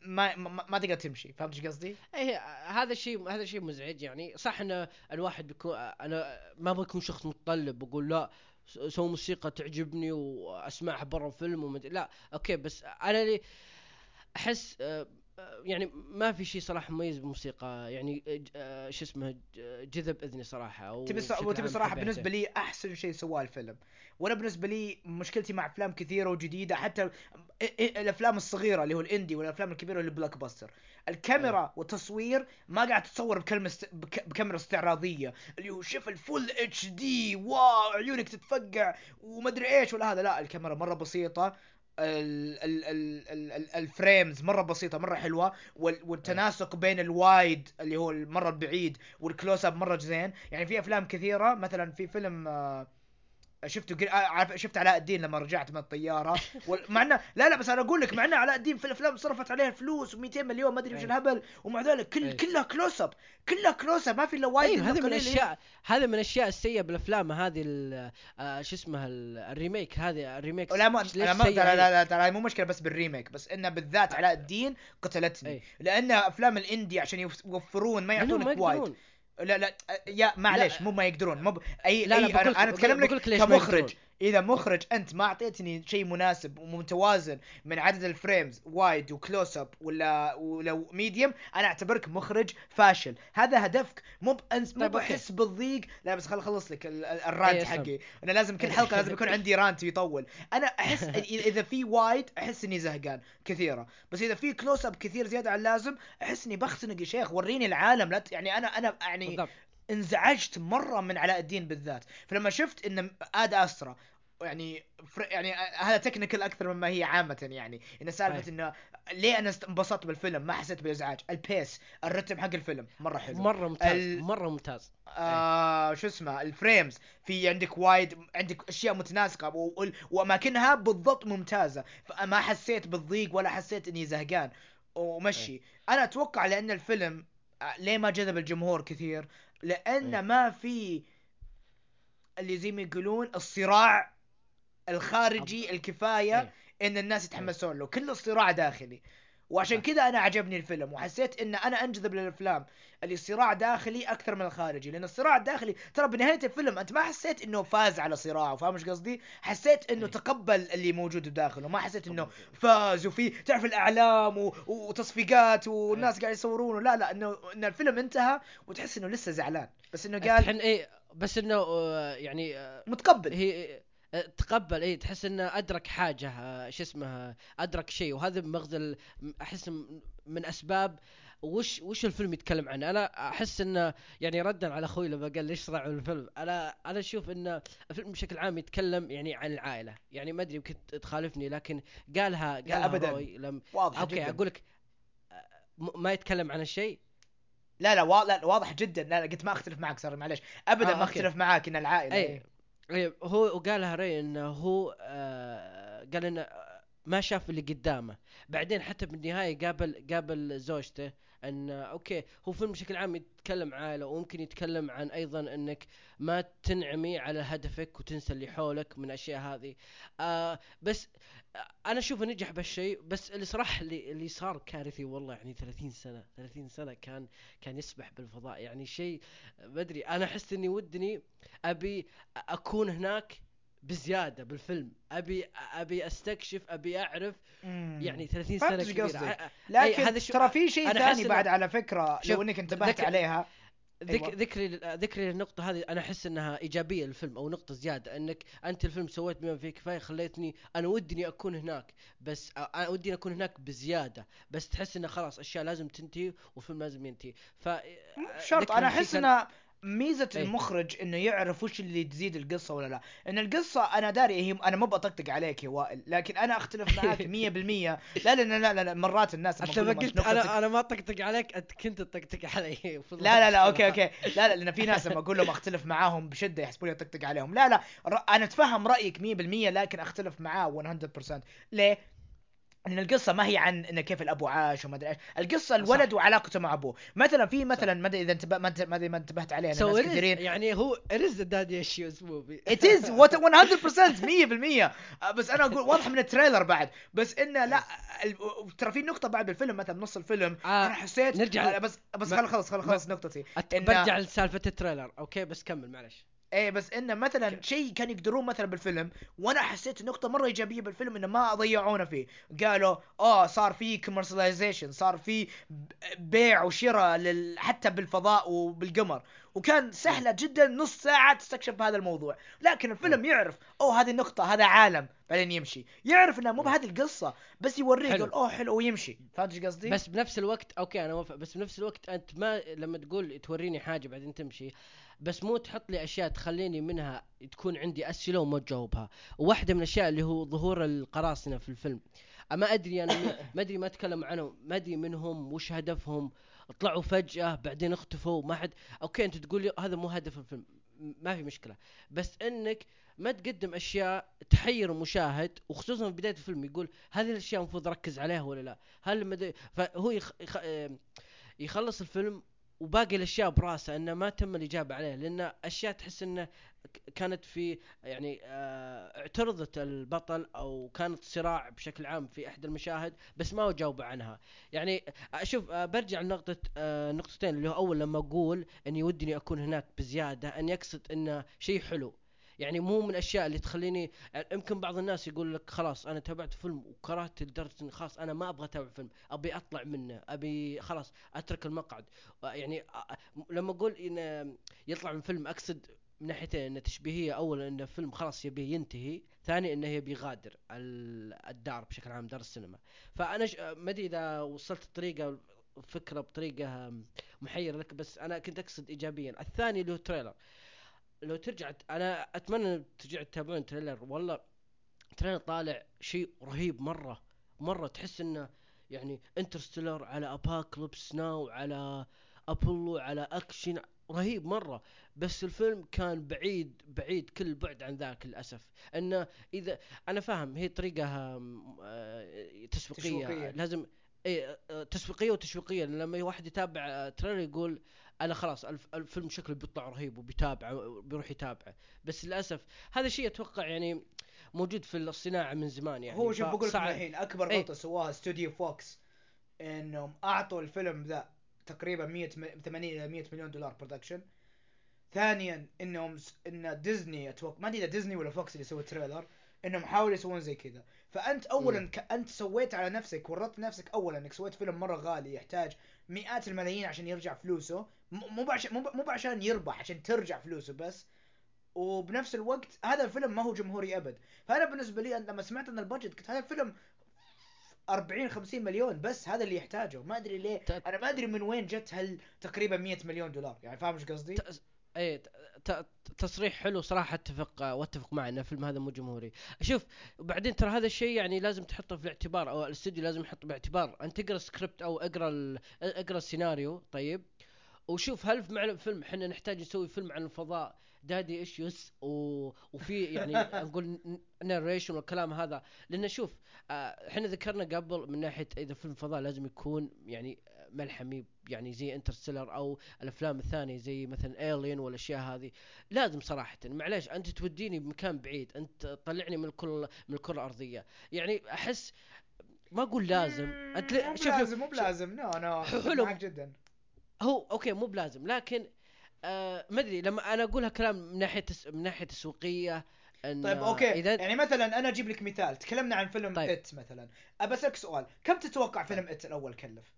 ما ما, ما تقدر تمشي. فهمت إيش قصدي؟ إيه هذا الشيء هذا شيء مزعج يعني. صح إن الواحد بيكون أنا ما بكون شخص متطلب بقول لا سوي موسيقى تعجبني وأسمعها برا الفيلم ومد... لا أوكي بس أنا اللي أحس آه، يعني ما في شيء صراحة مميز بالموسيقى. يعني آه، آه، شو اسمه ج- جذب إذني صراحة. تبي ص- وتبي صراحة بالنسبة لي أحسن شيء سواه الفيلم. وأنا بالنسبة لي مشكلتي مع أفلام كثيرة وجديدة حتى ال- ال- الأفلام الصغيرة اللي هو ال indie والأفلام الكبيرة اللي ال blockbuster. الكاميرا والتصوير ما قاعد تتصور بكلمة است... بك... بكاميرا استعراضية. اللي هو شوف ال full HD wow عيونك تتفقع ومدري إيش ولا هذا. لا الكاميرا مرة بسيطة. ال ال ال ال ال ال frames مرة بسيطة مرة حلوة وال والتناسق بين ال wide اللي هو المرة البعيد وال close up مرة زين. يعني في أفلام كثيرة مثلا في فيلم آه، شفته. آه، عارف شفت علاء الدين لما رجعت من الطيارة مع انه لا لا بس أنا أقول لك مع إنه علاء الدين في الأفلام صرفت عليها فلوس و200 مليون ما أدري وش أي. الهبل ومع ذلك كل أي. كلها close up كلها close up ما في إلا wide أيوه إلا هذه من. الاشياء هذا من الأشياء السيئة بالأفلام هذه آه، شو اسمها ال- ال remake هذه ال remake لا ما لا ما؟ لا لا ترى مو مشكلة بس بال remake بس إنه بالذات علاء الدين قتلتني أي. لأن أفلام ال indie عشان يوف- يوفرون ما يعطونك wide. لا لا يا معليش لا. مو ما يقدرون مو ب... أي لا لا أنا, أنا أتكلم لك كمخرج. إذا مخرج أنت ما أعطيتني شيء مناسب ومتوازن من عدد ال frames wide و close up ولا ولو medium أنا أعتبرك مخرج فاشل. هذا هدفك. مو بأنس مو طيب،. بحس بالضيق. لا بس خل اخلص لك ال- ال- ال rant إيه،. حقي. أنا لازم كل حلقة لازم يكون عندي rant يطول. أنا أحس إذا في wide أحس إني زهقان كثيرة. بس إذا في close up كثير زيادة عن اللازم أحس إني بختنق يا شيخ. وريني العالم. لا يعني أنا أنا يعني بالضبط. انزعجت مرة من علاء الدين بالذات. فلما شفت إن آد أسترا يعني. يعني هذا technical أكثر مما هي عامة يعني إن سالفة. إنه ليه أنا انبسطت بالفيلم ما حسيت بالإزعاج ال pace الرتم حق الفيلم مرة حلو. مرة ممتاز ال- مرة ممتاز. آه شو اسمه ال frames في عندك وايد عندك أشياء متناسقة و... وأماكنها بالضبط ممتازة. فما حسيت بالضيق ولا حسيت إني زهقان. ومشي. أنا أتوقع لأن الفيلم آه، ليه ما جذب الجمهور كثير لأن إيه. ما في اللي زي ما يقولون الصراع الخارجي الكفاية إيه. إن الناس يتحمسون له كل الصراع داخلي وعشان. كذا أنا عجبني الفيلم وحسيت إن أنا أنجذب للأفلام اللي صراع داخلي أكثر من الخارجي لأن الصراع الداخلي ترى بنهاية الفيلم أنت ما حسيت إنه فاز على صراعه فاهم إيش قصدي حسيت إنه أي. تقبل اللي موجود داخله ما حسيت إنه فاز وفي تعرف الأعلام و... وتصفيقات والناس قاعد يصورونه لا لا انه إن الفيلم انتهى وتحس إنه لسه زعلان بس إنه قال الحين إيه بس إنه آه، يعني آه، متقبل هي تقبل اي تحس إنه أدرك حاجة آه، شو اسمه أدرك شيء. وهذا مغزى أحس من أسباب وش وش الفيلم يتكلم عنه. أنا أحس انه يعني ردا على أخوي لما قال ليش صراع الفيلم أنا أنا أشوف انه الفيلم بشكل عام يتكلم يعني عن العائلة. يعني ما أدري يمكن تخالفني لكن قالها قالها. روي لم واضح أوكي جدا. أقول لك آه، ما يتكلم عن الشيء؟ لا لا, وا... لا واضح جدا. لا لا قلت ما أختلف معك sorry معلش ابدا آه، ما. أختلف معاك إن العائلة اي إيه. هو وقالها ري إنه هو آه قال إنه ما شاف اللي قدامه. بعدين حتى بالنهايه قابل قابل زوجته إن أوكي هو فيلم بشكل عام يتكلم عائلة وممكن يتكلم عن أيضا إنك ما تنعمي على هدفك وتنسى اللي حولك من الاشياء هذه. آه بس أنا اشوفه نجح بالشيء بس اللي صراحة اللي, اللي صار كارثي والله يعني 30 سنة 30 سنة كان كان يسبح بالفضاء. يعني شيء ما أدري أنا أحس إني ودني أبي أكون هناك بزيادة بالفيلم. أبي أبي أستكشف أبي أعرف. يعني 30 فهمت سنة كبيرة. أ- لكن ترى في شيء ثاني بعد على فكرة لو إنك انتبهت عليها ذك أيوة. ذكري ذكري للنقطة هذه أنا أحس أنها إيجابية للفيلم أو نقطة زيادة أنك أنت الفيلم سويت بما فيه كفاية خليتني أنا ودني أكون هناك بس أنا ودني أكون هناك بزيادة بس تحس أنه خلاص أشياء لازم تنتهي والفيلم لازم ينتهي ف شرط ذكر أنا إن ميزة أي. المخرج إنه يعرف وش اللي تزيد القصة ولا لا إن القصة أنا داري هي أنا ما بطقطق عليك يا وائل لكن أنا أختلف معاك 100% لا لا لا لا, لا مرات الناس أقول ما قلت أنا أنا ما طقطق عليك أنت كنت تطقطق علي لا لا لا أوكي. أوكي لا لا لأن في ناس لما أقول لهم أختلف معاهم بشدة يحسبوني أطقطق عليهم لا لا أنا أتفهم رأيك 100% لكن أختلف معاه 100% ليه؟ إن القصة ما هي عن انه كيف الابو عاش وما أدري إيش، القصة الولد وعلاقته مع أبوه، مثلا في مثلا ما أدري إذا انتبه ما أدري ما انتبهت عليه So ناس كثيرين. يعني هو it is a daddy issues movie. It is what 100% 100% آه، بس أنا أقول واضح من ال trailer بعد. بس انه لا ترى في نقطة بعد بالفيلم مثلا نص الفيلم. آه، أنا حسيت نرجع- آه، بس بس خل خلص خل خلص نقطتي. برجع لسالفة ال trailer. أوكي بس كمل معلش. إيه بس إنه مثلا شيء كان يقدرون مثلا بالفيلم وأنا حسيت نقطة مرة إيجابية بالفيلم إنه ما ضيعونا فيه. قالوا آه صار في commercialization صار في بيع وشراء لل... حتى بالفضاء وبالقمر. وكان سهلة جدا نص ساعة تستكشف هذا الموضوع. لكن الفيلم يعرف أوه هذه النقطة هذا عالم. بعدين يمشي. يعرف انها مو بهذه القصة بس يوريك حلو. يقول أوه حلو. ويمشي. فهمت إيش قصدي؟ بس بنفس الوقت أوكي أنا موافق. بس بنفس الوقت أنت ما لما تقول توريني حاجة بعدين تمشي بس مو تحط لي أشياء تخليني منها تكون عندي أسئلة وما اجاوبها وواحدة من الأشياء اللي هو ظهور القراصنة في الفيلم. ما أدري أنا ما أدري ما أتكلم عنهم ما أدري منهم وش هدفهم. طلعوا فجأة بعدين اختفوا ما حد أوكي أنت تقول لي هذا مو هدف الفيلم ما في مشكلة. بس إنك ما تقدم أشياء تحير المشاهد وخصوصا في بداية الفيلم يقول هذه الأشياء المفروض أركز عليها ولا لا؟ هل مد... فهو يخ... يخ... آم، يخلص الفيلم وباقي الأشياء براسه إنه ما تم الإجابة عليه لأن أشياء تحس إنه كانت في يعني آه اعترضت البطل أو كانت صراع بشكل عام في إحدى المشاهد بس ما جاوبوا عنها. يعني أشوف آه برجع لنقطة آه نقطتين اللي هو أول لما أقول إني ودني أكون هناك بزيادة أن يقصد إنه شيء حلو. يعني مو من الاشياء اللي تخليني يمكن بعض الناس يقول لك خلاص أنا تابعت فيلم وكرهت لدرجة إني خلاص أنا ما أبغى أتابع فيلم أبي أطلع منه أبي خلاص أترك المقعد. يعني لما أقول إن يطلع من فيلم أقصد من ناحيتين إنه تشبيهية اولا إنه فيلم خلاص يبي ينتهي ثاني إنه يبي يغادر ال- الدار بشكل عام دار السينما. فأنا ش... ما أدري إذا وصلت الطريقة فكرة بطريقة محيرة لك بس أنا كنت أقصد ايجابيا. الثاني اللي هو trailer لو ترجع أنا أتمنى ترجع تتابعون trailer. والله trailer طالع شيء رهيب مرة مرة تحس إنه يعني انترستيلر على أبوكاليبس ناو على ابولو على اكشن رهيب مرة. بس الفيلم كان بعيد بعيد كل بعد عن ذاك للأسف. إنه إذا أنا فاهم هي طريقة آه، تسويقية. لازم اي آه، تسويقية وتشويقيه لما واحد يتابع trailer يقول أنا خلاص الف- الفيلم شكله بيطلع رهيب وبيتابعه بيروح يتابعه. بس للأسف هذا الشيء أتوقع يعني موجود في الصناعة من زمان يعني. هو شوف بقول لك الحين أكبر. غلطه سواها استوديو فوكس إنهم أعطوا الفيلم ذا تقريبا 100 م- 80 إلى 100 مليون دولار production ثانيا إنهم. إن ديزني أتوقع ما أدري إذا ديزني ولا فوكس اللي سوى ال trailer إنهم حاولوا يسوون زي كذا. فأنت اولا ك... أنت سويت على نفسك ورطت نفسك اولا إنك سويت فيلم مرة غالي يحتاج مئات الملايين عشان يرجع فلوسه. مو بعشان مو بعشان يربح عشان ترجع فلوسه بس. وبنفس الوقت هذا الفيلم ما هو جمهوري أبد. فأنا بالنسبة لي لما سمعت إن ال budget قلت هذا الفيلم 40 50 مليون بس هذا اللي يحتاجه. ما أدري ليه. أنا ما أدري من وين جت هال تقريبا 100 مليون دولار. يعني فاهم إيش قصدي؟ إيه تصريح حلو صراحة أتفق وأتفق معه إن الفيلم هذا مو جمهوري. شوف وبعدين ترى هذا الشيء يعني لازم تحطه في الاعتبار أو الاستوديو لازم يحطه باعتبار. أنت تقرا سكريبت أو اقرأ ال- اقرأ السيناريو طيب. وشوف هل في معنى الفيلم إحنا نحتاج نسوي فيلم عن الفضاء daddy issues و... وفي يعني نقول narration والكلام هذا. لأن شوف آه، إحنا ذكرنا قبل من ناحية إذا فيلم فضاء لازم يكون يعني ملحمي يعني زي Interstellar أو الأفلام الثانية زي مثلا Alien والأشياء هذه. لازم صراحة. معليش أنت توديني بمكان بعيد أنت تطلعني من الكره من الكرة الأرضية. يعني أحس ما أقول لازم. أنت مو شوف- بلازم مو بلازم. no no حلو. معك جدا. هو أوكي مو بلازم لكن آه ما أدري لما أنا أقولها كلام من ناحية تس... من ناحية تسويقيه إن طيب أوكي إذا يعني مثلا أنا أجيب لك مثال تكلمنا عن فيلم طيب. It مثلا أبى أسألك سؤال كم تتوقع فيلم It الأول كلف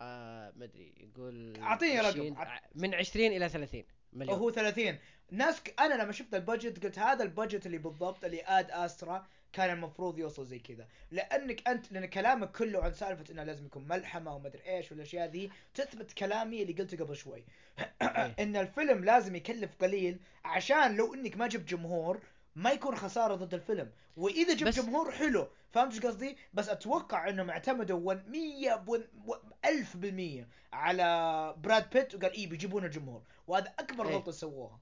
آه ما أدري يقول أعطيني رقم. 20 ع- من 20 إلى 30 مليون هو 30 ناس ك... أنا لما شفت ال budget قلت هذا ال budget اللي بالضبط اللي Ad Astra كان المفروض يوصل زي كذا. لأنك أنت لأن كلامك كله عن سالفة إنه لازم يكون ملحمة ومدري إيش والأشياء ذي تثبت كلامي اللي قلته قبل شوي. إن الفيلم لازم يكلف قليل عشان لو إنك ما جبت جمهور ما يكون خسارة ضد الفيلم. وإذا جبت بس- جمهور حلو. فهمت إيش قصدي؟ بس أتوقع إنهم اعتمدوا 100 ألف بالمية على براد بيت وقال إيه بيجيبون الجمهور. وهذا أكبر إيه. غلطة سووها.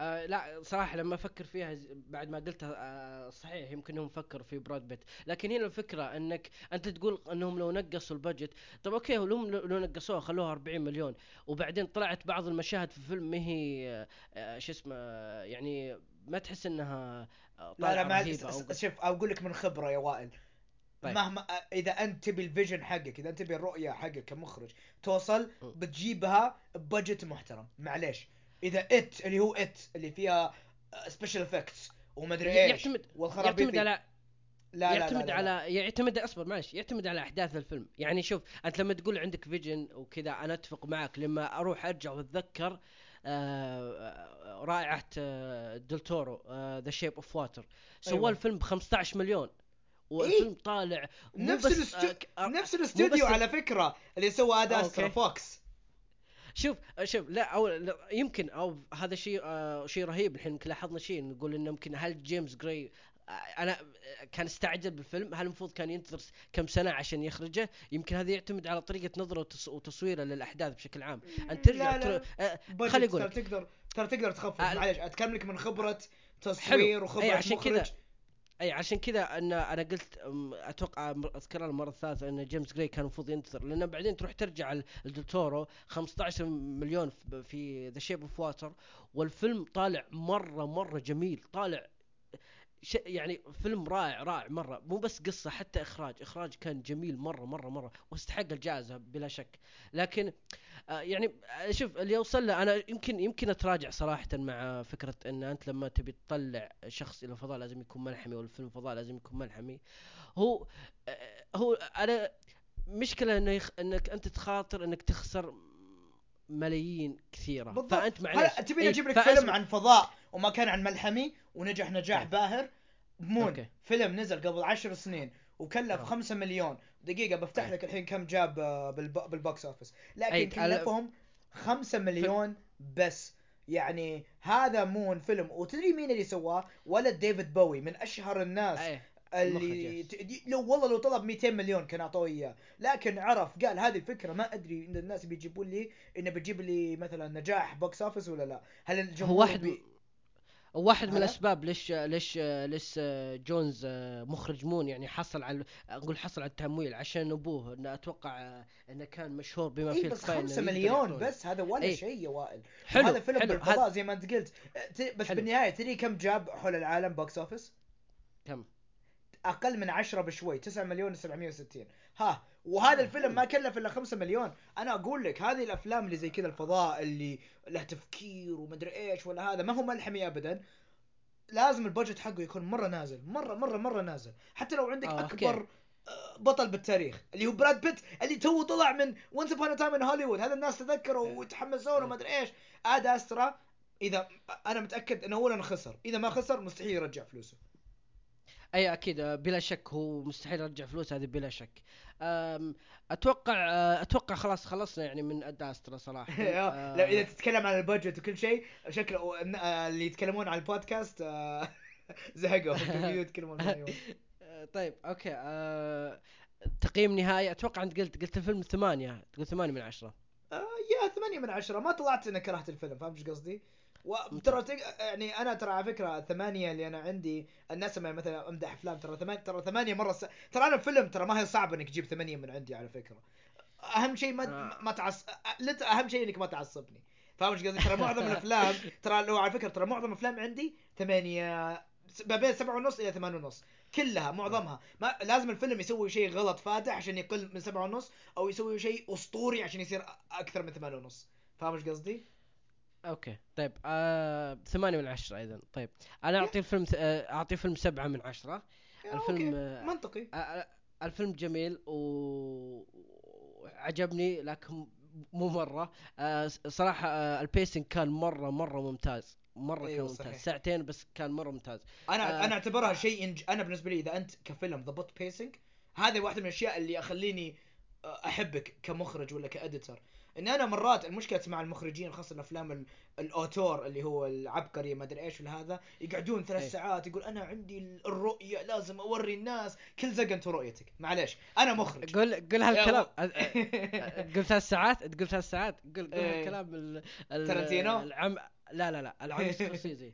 آه لا صراحة لما أفكر فيها بعد ما قلتها آه صحيح يمكن انهم فكروا في براد بيت، لكن هنا الفكرة إنك أنت تقول إنهم لو نقصوا ال budget، طب أوكي لو لو نقصوها خلوها 40 مليون وبعدين طلعت بعض المشاهد في الفيلم ما هي آه، شو اسمه آه، يعني ما تحس إنها آه، لا لا ما شوف أقول لك من خبرة يا وائل طيب. مهما إذا أنت تبي ال vision حقك إذا أنت تبي الرؤية حقك كمخرج توصل. بتجيبها ب budget محترم معليش إذا It اللي هو It اللي فيها special effects ومدري إيش يعتمد والخرابيط يعتمد. على لا لا يعتمد لا لا. على يعتمد أصبر معلش يعتمد على أحداث الفيلم. يعني شوف أنت لما تقول عندك vision وكذا أنا أتفق معك. لما أروح أرجع وأتذكر آه، رائعة آه، ديل تورو The Shape of Water سوى أيوة. الفيلم ب 15 مليون والفيلم طالع مو نفس بس الاستو... آه، آه، نفس الاستوديو على فكرة اللي سوى Ad Astra أوكي. Fox. شوف شوف لا أو لا يمكن أو هذا شيء آه شيء رهيب. الحين يمكن لاحظنا شيء نقول إنه يمكن هل جيمس جراي آه أنا آه، كان استعجل بالفيلم. هل المفروض كان ينتظر كم سنة عشان يخرجه؟ يمكن هذا يعتمد على طريقة نظره وتص- وتصويره للأحداث بشكل عام. أنت ترجع لا لا. آه خلي ترى أقول لك تقدر ترى تقدر تخفف معليش أتكلم لك من خبرة تصوير. وخبرة أي، عشان مخرج. كذا أي عشان كذا أن أنا قلت أتوقع اذكرها المرة الثالثة أن جيمس جراي كان المفروض ينتظر لأن بعدين تروح ترجع لديل تورو 15 مليون في- The Shape of Water والفيلم طالع مرة مرة جميل طالع. يعني فيلم رائع رائع مرة. مو بس قصة حتى إخراج. إخراج كان جميل مرة مرة مرة. واستحق الجائزة بلا شك. لكن آه يعني آه، شوف اللي اوصل له أنا يمكن يمكن أتراجع صراحة مع فكرة إن أنت لما تبي تطلع شخص إلى الفضاء لازم يكون ملحمي والفيلم فضاء لازم يكون ملحمي. هو آه، هو أنا مشكلة إنه يخ... إنك أنت تخاطر إنك تخسر ملايين كثيرة. بالضبط. فأنت معليش. هل تبيني إيه، أجيب لك فيلم عن فضاء. وما كان عن ملحمي ونجح نجاح طيب. باهر. Moon أوكي. فيلم نزل قبل عشر سنين وكلف آه. خمسة مليون. دقيقة بفتح أي. لك الحين كم جاب آه، بالب... بال box office. لكن كلفهم خمسة مليون بس. يعني هذا Moon فيلم. وتدري مين اللي سواه؟ ولد ديفيد بوي من أشهر الناس إيه اللي ت- لو والله لو طلب 200 مليون كان أعطوه إياه. لكن عرف قال هذه الفكرة ما أدري إن الناس بيجيبوا لي إنه بتجيب لي مثلا نجاح box office ولا لا. هل الجمهور هو واحد بي... واحد من؟ الأسباب ليش ليش ليش جونز مخرج Moon يعني حصل على أقول حصل على التمويل عشان أبوه انه أتوقع إنه كان مشهور بما اي فيه بس الكفايه إنه 5 يقدر مليون. بس هذا ولا إي. شيء يا وائل حلو هذا فيلم حلو بالفضاء زي ما انت قلت أه، بس حلو. بالنهاية تدري كم جاب حول العالم box office كم أقل من 10 بشوي 9 مليون و760 ها وهذا الفيلم ما كلف إلا 5 مليون. أنا أقول لك هذه الأفلام اللي زي كذا الفضاء اللي له تفكير ومدري إيش ولا هذا ما هو ملحمي ابدا. لازم ال budget حقه يكون مرة نازل مرة مرة مرة نازل. حتى لو عندك آه، أكبر آه، بطل بالتاريخ اللي هو براد بيت اللي تو طلع من Once Upon a Time in Hollywood هذا الناس تذكروا وتحمسوا له ما ادري إيش. Ad Astra إذا أنا متأكد إنه اولا خسر. إذا ما خسر مستحيل يرجع فلوسه. أي أكيد آه، بلا شك هو مستحيل يرجع فلوس هذه بلا شك. أتوقع آه، أتوقع خلاص خلصنا يعني من Ad Astra صراحة. آه، لا إذا تتكلم عن ال budget وكل شيء شكله اللي يتكلمون عن البودكاست زهقوا يتكلمون طيب أوكي تقييم نهائي. أتوقع أنت قلت قلت الفيلم ثمانية تقول ثمانية من عشرة. آه، يا ثمانية من عشرة. ما طلعت اني كرهت الفيلم فهمت إيش قصدي؟ وترى تق... يعني أنا ترى على فكرة الثمانية اللي أنا عندي الناس لما مثلا أمدح أفلام ترى ثمانية ترى ثمانية مرة س... ترى أنا الفيلم ترى ما هي صعب إنك تجيب ثمانية من عندي على فكرة أهم شيء ما آه. ما تعص لت... أهم شيء إنك ما تعصبني فاهم إيش قصدي؟ ترى معظم الأفلام ترى لو على فكرة ترى معظم الأفلام عندي ثمانية ما بين سبعة ونص إلى ثمان ونص كلها معظمها ما لازم الفيلم يسوي شيء غلط فادح عشان يقل من سبعة ونص أو يسوي شيء أسطوري عشان يصير أكثر من ثمان ونص فاهم إيش قصدي؟ أوكي. طيب آه ثمانية من عشرة أيضا. طيب أنا أعطي الفيلم آه، أعطي الفيلم سبعة من عشرة. الفيلم. آه، منطقي. آه، آه، الفيلم جميل وعجبني لكن مو مرة. آه، صراحة آه، ال pacing كان مرة مرة ممتاز. مرة أيوة كان ممتاز. صحيح. ساعتين بس كان مرة ممتاز. أنا آه. أنا أعتبرها شيء إنج... أنا بالنسبة لي إذا أنت كفيلم ضبطت pacing هذه واحدة من الأشياء اللي تخليني آه، أحبك كمخرج ولا ك editor ان أنا مرات المشكلة مع المخرجين خاصة الافلام ال- ال auteur اللي هو العبقري ما أدري إيش هذا يقعدون ثلاث أي. ساعات يقول أنا عندي الرؤية لازم أوري الناس. كل زق أنت ورؤيتك. معليش أنا مخرج. قول قول هالكلام. آه، آه، قول ثلاث ساعات؟ تقول ثلاث ساعات؟ قول قول إيه. هالكلام ال- ال- تارنتينو؟ العم لا لا لا. العم سكورسيزي.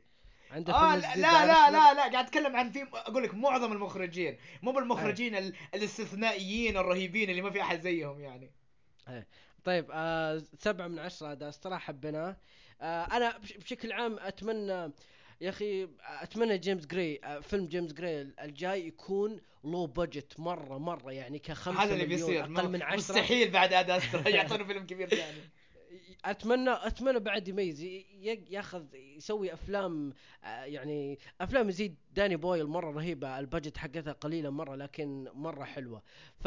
عنده فيلم لا لا لا, لا, لا قاعد أتكلم عن في أقول لك معظم المخرجين مو بالمخرجين ال... الاستثنائيين الرهيبين اللي ما في أحد زيهم يعني. طيب آه سبعة من عشرة هذا الصراحة حبيناه. آه بش- بشكل عام أتمنى يا أخي أتمنى جيمس جراي آه فيلم جيمس جراي الجاي يكون low budget مرة مرة يعني كخمسة هذا اللي بيصير. أقل من عشرة. مستحيل بعد Ad Astra يعطونه فيلم كبير ثاني. أتمنى أتمنى بعد يميز ياخذ يسوي أفلام آه، يعني أفلام يزيد. داني بويل مرة رهيبة ال budget حقتها قليلة مرة لكن مرة حلوة. ف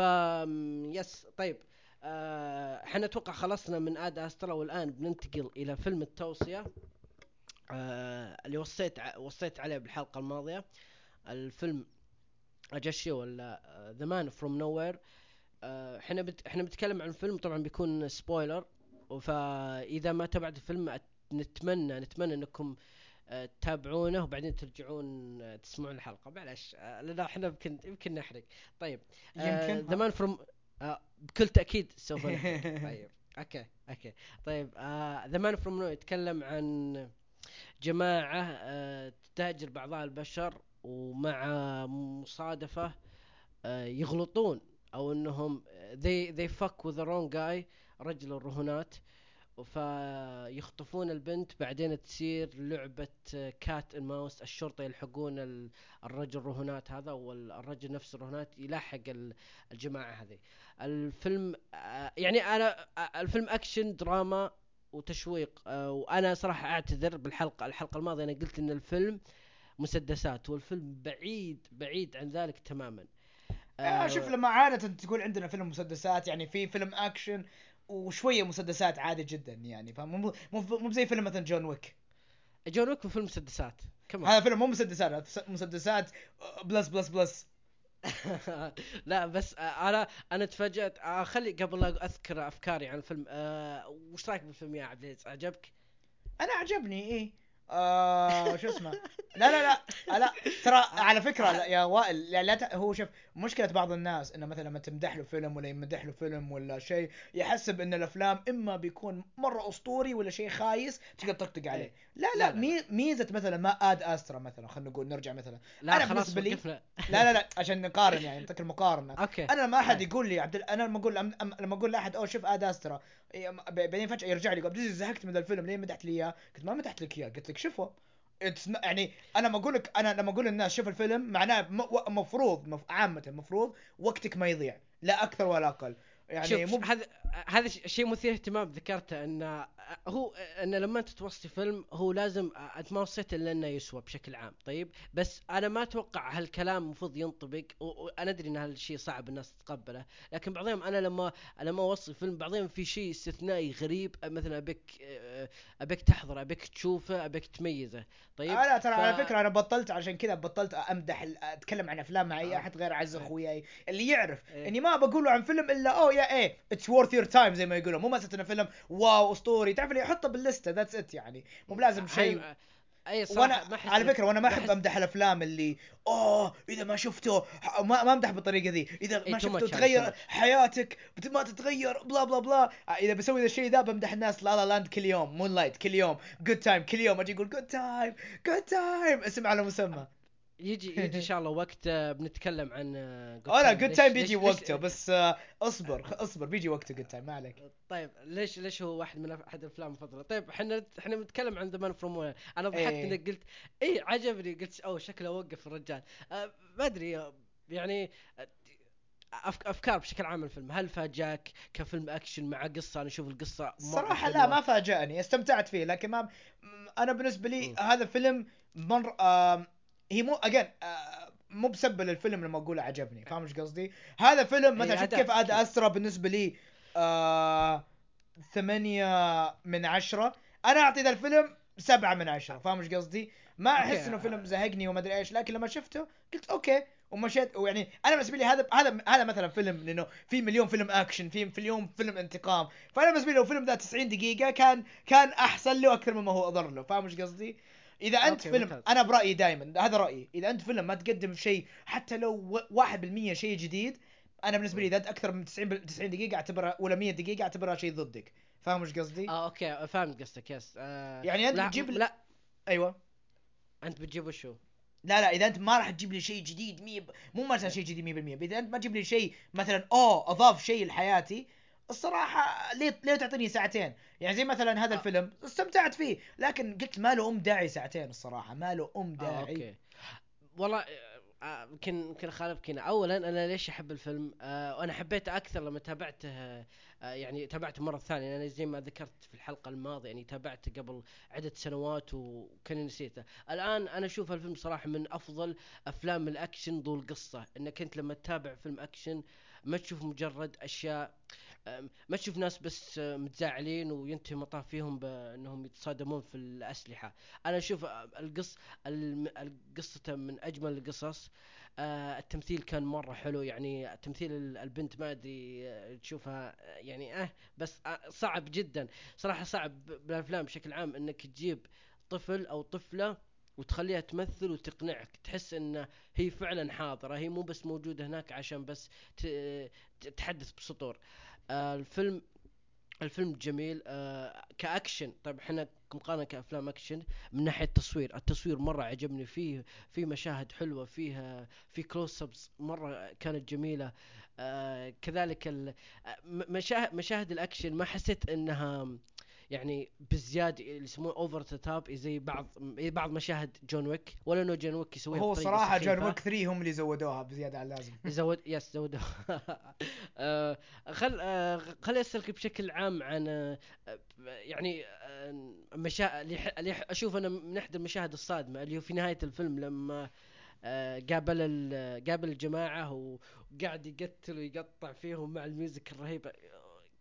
yes طيب. إحنا أتوقع خلصنا من Ad Astra والآن بننتقل إلى فيلم التوصية. آه، اللي وصيت ع- وصيت عليه بالحلقة الماضية. الفيلم اجاشي ولا The Man from Nowhere إحنا بت... إحنا بنتكلم عن فيلم طبعا بيكون spoiler فإذا ما تابعت الفيلم نتمنى نتمنى إنكم آه، تتابعونه وبعدين ترجعون آه، تسمعون الحلقة. معلش آه، لأن إحنا يمكن يمكن نحرق. طيب يمكن. The Man from بكل تأكيد سوف طيب okay okay. طيب The Man from No يتكلم عن جماعة آه، تهاجر بعضها البشر ومع مصادفة آه، يغلطون أو إنهم they they fuck with the wrong guy رجل الرهونات فيخطفون البنت بعدين تصير لعبة cat mouse الشرطة يلحقون ال- الرجل الرهونات هذا والرجل نفس الرهونات يلاحق ال- الجماعة هذه. الفيلم آه، يعني أنا آه، الفيلم action drama وتشويق آه، وأنا صراحة أعتذر بالحلقة الحلقة الماضية أنا قلت إن الفيلم مسدسات والفيلم بعيد بعيد عن ذلك تماما. آه شوف لما عادة تقول عندنا فيلم مسدسات يعني في فيلم اكشن وشوية مسدسات عادي جدا يعني فاهم مو مو زي فيلم مثلا جون ويك. جون ويك فيلم مسدسات. كمان هذا فيلم مو مسدسات مسدسات بلس بلس بلس. لا بس آه، أنا أنا تفاجأت آه خلي قبل لا أذكر أفكاري عن الفيلم آه وش رأيك بالفيلم يا عبد العزيز؟ عجبك؟ أنا عجبني إيه. آه شو اسمه لا لا لا آه، لا ترى على فكره لا يا وائل لا, لا ت- هو شوف مشكله بعض الناس انه مثلا لما تمدح له فيلم ولا يمدح له فيلم ولا شيء يحسب ان الافلام اما بيكون مره اسطوري ولا شيء خايس تقدر تطقطق عليه إيه. لا لا، لا, لا. مي ميزه مثلا ما Ad Astra مثلا خلينا نقول نرجع مثلا لا أنا خلاص لي- لا لا لا عشان نقارن يعني نعطيك المقارنه أوكي أنا لما احد طيب. يقول لي عبد أنا لما أقول لما أقول لاحد اوه شوف اد استرا إيه، بعدين فجأة يرجع لي العزيز زهقت من الفيلم ليه مدحت لي إياه؟ قلت ما مدحت لك إياه. قلت لك شوفه. يعني أنا لما أقول لك أنا لما أقول للناس شوف الفيلم معناه مفروض مف- عامة مفروض وقتك ما يضيع لا أكثر ولا أقل. يعني شوف مو هذا هذا ش- شيء مثير اهتمام ذكرته إن هو إن لما أنت توصي فيلم هو لازم أنت ما وصيت إلا إنه يسوى بشكل عام طيب بس أنا ما أتوقع هالكلام المفروض ينطبق وأنا أدري إن هالشيء صعب الناس تتقبله لكن بعضهم أنا لما لما أوصي فيلم بعضهم في شيء استثنائي غريب مثلا أبيك أبيك تحضره أبيك تشوفه أبيك تميزه طيب آه لا ترى ف- على فكرة أنا بطلت عشان كذا بطلت أمدح أتكلم عن أفلام مع أي آه. أحد غير إيه. اخوياي اللي يعرف إيه. إني ما بقوله عن فيلم إلا أوه يا إيه it's worth your time زي ما يقولوا مو مساله إنه فيلم wow أسطوري. تعرف اللي يحطه بال list ه that's it يعني. مو بلازم شيء. أي- أي صراحة وأنا ما على فكرة وأنا ما أحب أمدح الأفلام اللي أوه إذا ما شفته ما ما امدح بالطريقة ذي. إذا إيه، ما شفته تغير. حياتك ما تتغير blah blah blah إذا بسوي ذا الشيء ذا بمدح الناس La La Land كل يوم. Moonlight كل يوم. Good Time كل يوم. أجي أقول Good Time Good Time اسم على مسمى. يجي يجي إن شاء الله وقت بنتكلم عن Time. Good Time بيجي وقته بس آه، اصبر اصبر بيجي وقته Good Time ما عليك طيب ليش ليش هو واحد من أحد الأفلام المفضلة طيب إحنا إحنا بنتكلم عن The Man from Where أنا ضحكت إيه. إنك قلت اي عجبني قلت أوه شكله وقف الرجال آه ما أدري يعني أفكار بشكل عام الفيلم هل فاجأك كفيلم أكشن مع قصة أنا أشوف القصة الصراحة لا. ما فاجأني استمتعت فيه لكن ما أنا بالنسبة لي. هذا فيلم مر هي مو اجين مو بسبب الفيلم لما أقول عجبني فاهم إيش قصدي؟ هذا فيلم مثلا أي شوف كيف أد. استرا بالنسبة لي آه ثمانية من عشرة أنا أعطي ذا الفيلم سبعة من عشرة فاهم إيش قصدي؟ ما أحس. إنه فيلم زهقني وما أدري إيش لكن لما شفته قلت okay ومشيت ويعني أنا بالنسبة لي هذا هذا هذا مثلا فيلم لأنه في مليون فيلم أكشن في في اليوم فيلم انتقام فأنا بالنسبة لي لو فيلم ذا 90 دقيقة كان كان أحسن له أكثر مما هو اضر له فاهم إيش قصدي؟ إذا أنت okay، فيلم ممتاز. أنا برأيي دائما هذا رأيي. إذا أنت فيلم ما تقدم شيء حتى لو و- 1% شيء جديد أنا بالنسبة لي إذا أنت أكثر من 90 بال- 90 دقيقة اعتبرها ولا 100 دقيقة اعتبرها شيء ضدك. فاهم إيش قصدي؟ آه okay فهمت قصدك yes. آه يعني أنت لا بتجيب لا. أيوه. أنت بتجيب وشو؟ لا لا إذا أنت ما راح تجيب لي شيء جديد مية ب... مو مثلا شيء جديد 100% إذا أنت ما تجيب لي شيء مثلا أوه أضاف شيء لحياتي الصراحة ليه ليه تعطيني ساعتين؟ يعني زي مثلا هذا آه. الفيلم استمتعت فيه لكن قلت ما له أم داعي ساعتين الصراحة ما له أم آه داعي. okay. والله آه، آه، يمكن يمكن اخالفك هنا اولا أنا ليش أحب الفيلم؟ آه وأنا حبيته أكثر لما تابعته آه يعني تابعته مرة ثانية. أنا زي ما ذكرت في الحلقة الماضية يعني تابعته قبل عدة سنوات وكاني نسيته. الآن أنا أشوف الفيلم صراحة من أفضل أفلام الأكشن ذو القصة. انك انت لما تتابع فيلم أكشن ما تشوف مجرد أشياء ما تشوف ناس بس متزاعلين وينتهي المطاف فيهم بأنهم يتصادمون في الأسلحة. أنا أشوف القص القصة من أجمل القصص. آه التمثيل كان مرة حلو يعني تمثيل ال- البنت ما أدري آه، تشوفها آه، يعني أه بس صعب جدا. صراحة صعب بالأفلام بشكل عام إنك تجيب طفل أو طفلة وتخليها تمثل وتقنعك. تحس إن هي فعلا حاضرة هي مو بس موجودة هناك عشان بس ت- تتحدث بسطور. آه الفيلم الفيلم جميل آه كأكشن. طيب إحنا مقارنة كأفلام أكشن من ناحية التصوير التصوير مرة عجبني فيه في مشاهد حلوة فيها في close ups مرة كانت جميلة. آه كذلك آه، مشاهد مشاهد الأكشن ما حسيت إنها يعني بزيادة اللي يسموه over the top زي بعض بعض مشاهد جون ويك ولا إنه جون ويك يسويها هو صراحة جون. ويك 3 هم اللي زودوها بزيادة عن اللازم. زود yes زود آه، خل آه، خلي أسألك بشكل عام عن آه، يعني آه، مشا... اللي ح- اللي ح- أشوف أنا من احدى المشاهد الصادمة اللي هو في نهاية الفيلم لما آه، قابل قابل الجماعة وقاعد يقتل ويقطع فيهم مع ال music الرهيبة.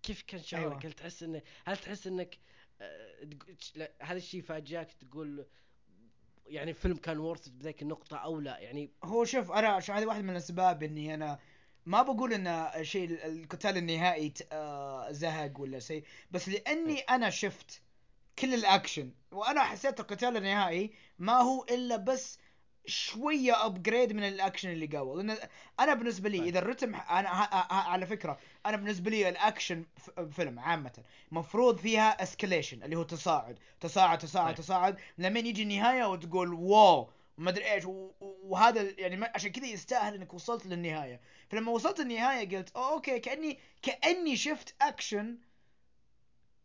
كيف كان شعورك؟ أيوة. هل تحس انه هل تحس إنك آه، هذا الشيء فاجاك تقول يعني الفيلم كان ورث بذيك النقطة أو لا يعني هو شوف شو هذه واحدة من الأسباب إني أنا ما بقول إن شيء ال- القتال النهائي آه، زهق ولا شيء بس لأني أنا شفت كل الأكشن وأنا حسيت القتال النهائي ما هو إلا بس شوية upgrade من الأكشن اللي قبل لأن أنا بالنسبة لي طيب. إذا الرتم أنا على فكرة أنا بالنسبة لي الأكشن فيلم عامة مفروض فيها escalation اللي هو تصاعد تصاعد تصاعد طيب. تصاعد لمن يجي النهاية وتقول wow ما أدري إيش وهذا يعني عشان كذا يستاهل إنك وصلت للنهاية فلما وصلت النهاية قلت okay كأني كأني شفت اكشن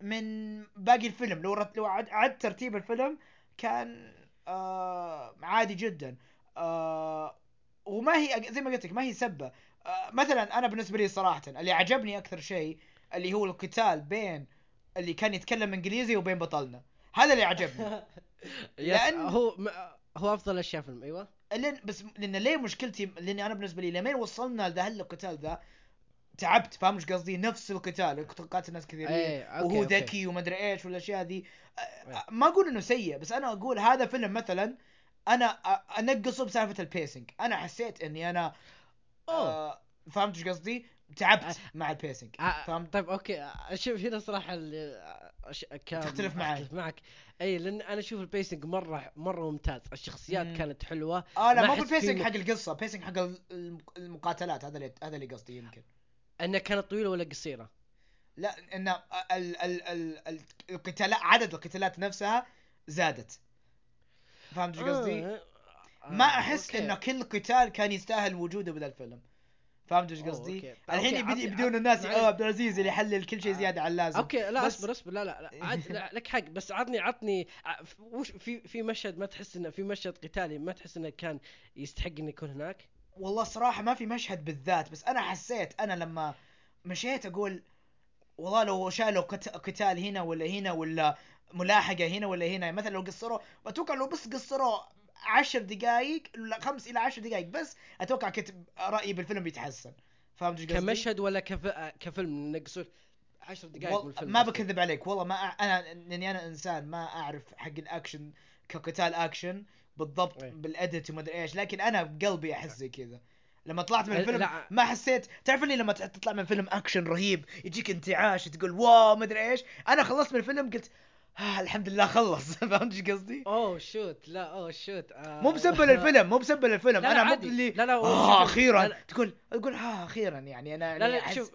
من باقي الفيلم لو. لو عد... عد ترتيب الفيلم كان آه عادي جدا. آه وما هي زي ما قلت لك ما هي سبة. آه مثلا أنا بالنسبة لي صراحة اللي عجبني أكثر شيء اللي هو القتال بين اللي كان يتكلم إنجليزي وبين بطلنا. هذا اللي عجبني. لأن- هو م- هو أفضل اشياء فيلم أيوه. لأن بس لأن ليه مشكلتي لاني أنا بالنسبة لي لمين وصلنا لذا القتال ذا؟ تعبت فاهم إيش قصدي؟ نفس القتال كنت قاتل ناس كثيرين okay، وهو. ذكي ومدري إيش والاشياء ذي أ- إيه. ما أقول إنه سيء بس أنا أقول هذا فيلم مثلا أنا أنقصه بسالفة ال pacing أنا حسيت إني أنا آه فهمت إيش قصدي؟ تعبت أ- مع ال pacing آه، فهمت؟ طيب okay. آه، شوف هنا صراحة اللي أش... كان تختلف معي. معك إي لأن أنا أشوف ال pacing مرة مرة ممتاز. الشخصيات مم. كانت حلوة. آه لا ما بال pacing في- حق القصة pacing حق ال- الم- المقاتلات هذا اللي هذا اللي قصدي يمكن. أنها كانت طويلة ولا قصيرة لا إن ال ال ال ال القتالات عدد القتالات نفسها زادت فهمت إيش قصدي؟ آه، آه، ما أحس okay. إنه كل قتال كان يستاهل وجوده بذا الفيلم فهمت إيش قصدي؟ الحين يبدون الناس. آه عبد العزيز اللي يحلل كل شيء زيادة عن اللازم okay لا بس- اصبر اصبر لا لا, لا عاد لا لك حق بس عطني عطني وش في في مشهد ما تحس انه في مشهد قتالي ما تحس إنه كان يستحق إنه يكون هناك والله صراحة ما في مشهد بالذات بس أنا حسيت أنا لما مشيت أقول والله لو شالوا قت- قتال هنا ولا هنا ولا ملاحقة هنا ولا هنا مثلا لو قصروا أتوقع لو بس قصروا عشر دقائق خمس إلى عشر دقائق بس أتوقع كنت رأيي بالفيلم بيتحسن فهمت إيش قصدي؟ كمشهد ولا كف... كفيلم نقصوا 10 دقائق وال- من الفيلم ما. بكذب عليك والله ما أع... أنا لاني أنا إنسان ما أعرف حق الأكشن كقتال أكشن بالضبط إيه. بالاديت وما أدري إيش لكن أنا بقلبي أحس زي كذا لما طلعت من الفيلم لا. ما حسيت تعرف اللي لما تطلع من فيلم أكشن رهيب يجيك انتعاش تقول wow ما أدري إيش أنا خلصت من الفيلم قلت آه الحمد لله خلص فهمت إيش قصدي؟ oh shoot لا oh shoot آه. مو مسبه للفيلم مو مسبه للفيلم لا، لا، أنا مو. اللي لا، لا، شوف- أخيرا لا، لا. تقول تقول آه أخيرا يعني أنا لا لا شوف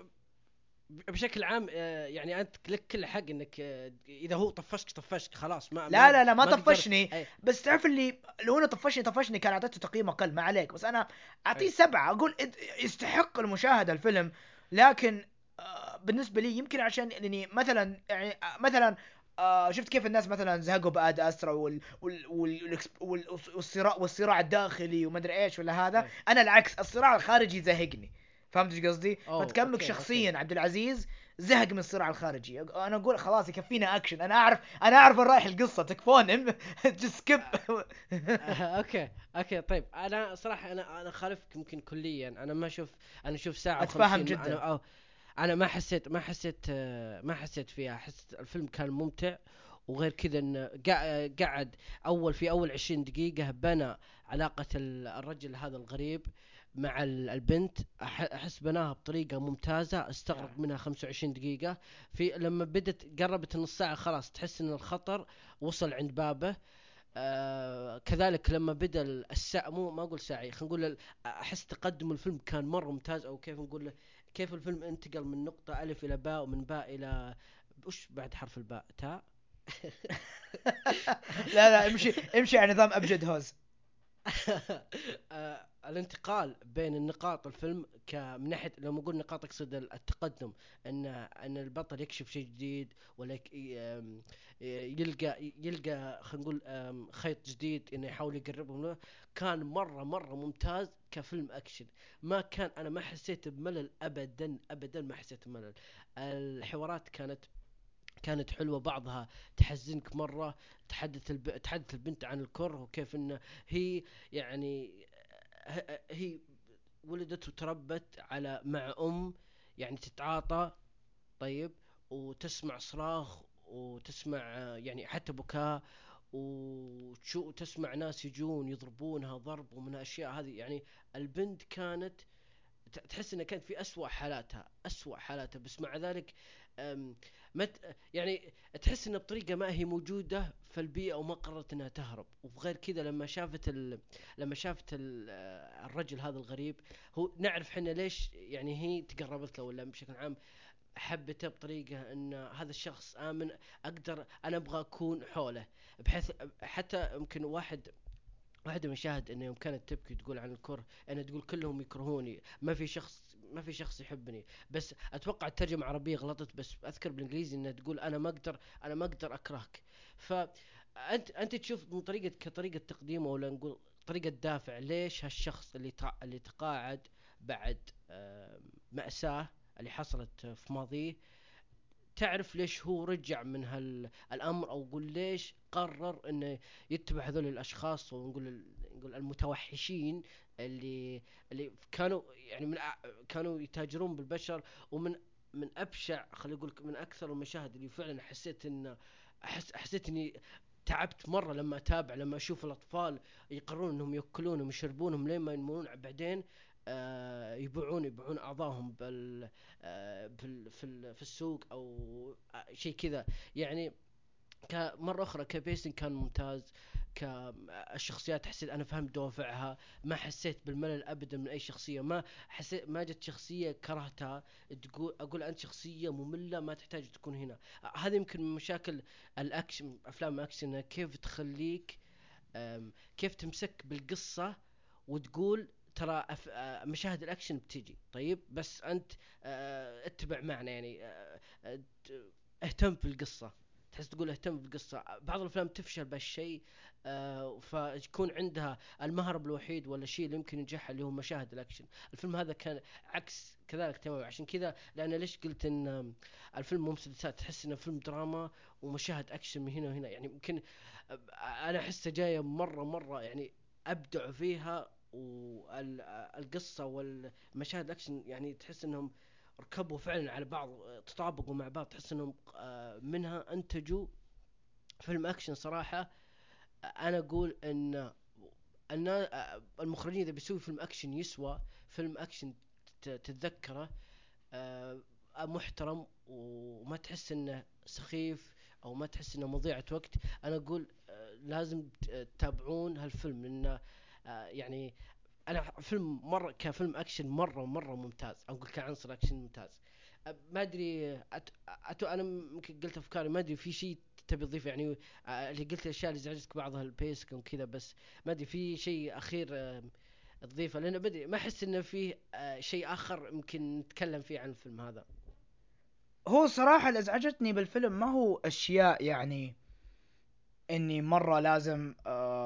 بشكل عام آه، يعني أنت لك كل حق إنك آه، إذا هو طفشك طفشك خلاص ما لا لا لا ما تقدر- طفشني أي. بس تعرف اللي لو انه طفشني طفشني كان أعطيته تقييم أقل ما عليك بس أنا أعطيه أي. سبعة أقول يستحق المشاهدة الفيلم لكن آه، بالنسبة لي يمكن عشان اني مثلا يعني مثلا آه شفت كيف الناس مثلا زهقوا ب Ad Astra وال وال وال وال والصراع والصراع الداخلي وما أدري إيش ولا هذا إيه. أنا العكس الصراع الخارجي زهقني فهمت إيش قصدي؟ فتكمك okay، شخصيا. عبد العزيز زهق من الصراع الخارجي. أنا أقول خلاص يكفينا أكشن. أنا أعرف أنا أعرف وين رايح القصة تكفون skip آه، okay okay طيب. أنا صراحة أنا أنا خالفك يمكن كليا. أنا ما أشوف أنا أشوف ساعة أتفهم و50 جداً. أو أنا ما حسيت ما حسيت آه، ما حسيت فيها. حسيت الفيلم كان ممتع وغير كذا انه قعد أول في أول 20 دقيقة بنى علاقة ال- الرجل هذا الغريب. مع ال- البنت أحس بناها بطريقة ممتازة استغرق منها 25 دقيقة. في لما بدت قربت النص ساعة خلاص تحس إن الخطر وصل عند بابه. آه كذلك لما بدأ الساعة مو ما أقول ساعي خلينا نقول أحس تقدم الفيلم كان مرة ممتاز أو كيف نقول كيف الفيلم انتقل من نقطة الف إلى باء ومن باء إلى وش بعد حرف الباء؟ تاء؟ لا لا امشي امشي على نظام أبجد هوز. الانتقال بين النقاط الفيلم من ناحية لما أقول نقاط أقصد التقدم إن إن البطل يكشف شيء جديد ولا يلقى يلقى خلينا نقول خيط جديد إنه يحاول يقربهم له. كان مرة مرة ممتاز كفيلم أكشن. ما كان أنا ما حسيت بملل ابدا ابدا ما حسيت بملل. الحوارات كانت كانت حلوة بعضها تحزنك مرة تحدث الب... تحدث البنت عن الكره وكيف انه هي يعني هي ولدت وتربت على مع أم يعني تتعاطى طيب وتسمع صراخ وتسمع يعني حتى بكاء وتشو تسمع ناس يجون يضربونها ضرب ومن اشياء هذه يعني البنت كانت تحس انها كانت في أسوأ حالاتها أسوأ حالاتها بس مع ذلك ما يعني تحس إن بطريقة ما هي موجودة في البيئة وما قررت إنها تهرب وغير كذا لما شافت. لما شافت ال... الرجل هذا الغريب هو نعرف إحنا ليش يعني هي تقربت له ولا بشكل عام حبته بطريقة إن هذا الشخص آمن أقدر أنا أبغى أكون حوله بحيث حتى يمكن واحد واحدة من المشاهد انه يوم كانت تبكي تقول عن الكره انها تقول كلهم يكرهوني ما في شخص ما في شخص يحبني بس أتوقع الترجمة العربية غلطت بس أذكر بالإنجليزي إنها تقول أنا ما أقدر أنا ما أقدر أكرهك فانت أنت تشوف من طريقة كطريقة تقديم ولا نقول طريقة دافع ليش هالشخص اللي. اللي تقاعد بعد آه، مأساة اللي حصلت في ماضيه تعرف ليش هو رجع من هالامر أو قول ليش قرر إنه يتبع هذول الأشخاص ونقول نقول المتوحشين اللي اللي كانوا يعني من كانوا يتاجرون بالبشر ومن من أبشع خلينا نقول من أكثر المشاهد اللي فعلا حسيت ان أحس حسيت إني تعبت مرة لما أتابع لما أشوف الأطفال يقررون إنهم ياكلونهم يشربونهم لين ما ينمون بعدين يبيعون يبيعون اعضائهم بال آه بال في في السوق أو آه شيء كذا. يعني كمرة أخرى كبيسنج كان ممتاز كالشخصيات حسيت أنا فهمت دوافعها ما حسيت بالملل أبدا من أي شخصية ما حسيت ما جت شخصية كرهتها تقول أقول أنت شخصية مملة ما تحتاج تكون هنا. آه، هذه يمكن من مشاكل الأكشن أفلام الأكشن كيف تخليك كيف تمسك بالقصة وتقول ترى أف... آه، مشاهد الأكشن بتجي. طيب بس أنت آه، اتبع معنا يعني آه، اهتم بالقصة. تحس تقول اهتم بالقصة. بعض الأفلام تفشل بهالشيء آه فيكون عندها المهرب الوحيد ولا الشيء اللي يمكن ينجحها اللي هو مشاهد الأكشن. الفيلم هذا كان عكس كذلك تماما. عشان كذا لأن ليش قلت إن الفيلم مو مسلسلات؟ تحس إنه فيلم دراما ومشاهد أكشن من هنا وهنا. يعني يمكن آه، أنا أحسه جاية مرة مرة يعني ابدعوا فيها والقصة والمشاهد الاكشن يعني تحس إنهم ركبوا فعلا على بعض تطابقوا مع بعض تحس إنهم آه، منها انتجوا فيلم اكشن صراحة. أنا أقول إن ان آه، المخرجين إذا بيسوي فيلم اكشن يسوى فيلم اكشن تتذكره آه، محترم وما تحس إنه سخيف أو ما تحس إنه مضيعة وقت. أنا أقول لازم تتابعون هالفيلم لأنه يعني أنا فيلم مرة كفيلم أكشن مرة مره ممتاز. أو كعنصر أكشن ممتاز. أه، ما أدري أت... أت... أنا يمكن قلت أفكاري ما أدري في شيء تبي تضيف يعني آه، اللي قلت الأشياء اللي زعجتك بعضها ال pace وكذا بس ما أدري في شيء أخير آه، تضيفه؟ لأنه بدري ما أحس إنه آه، شيء آخر يمكن نتكلم فيه عن الفيلم هذا. هو صراحة اللي أزعجتني بالفيلم ما هو أشياء يعني إني مرة لازم آه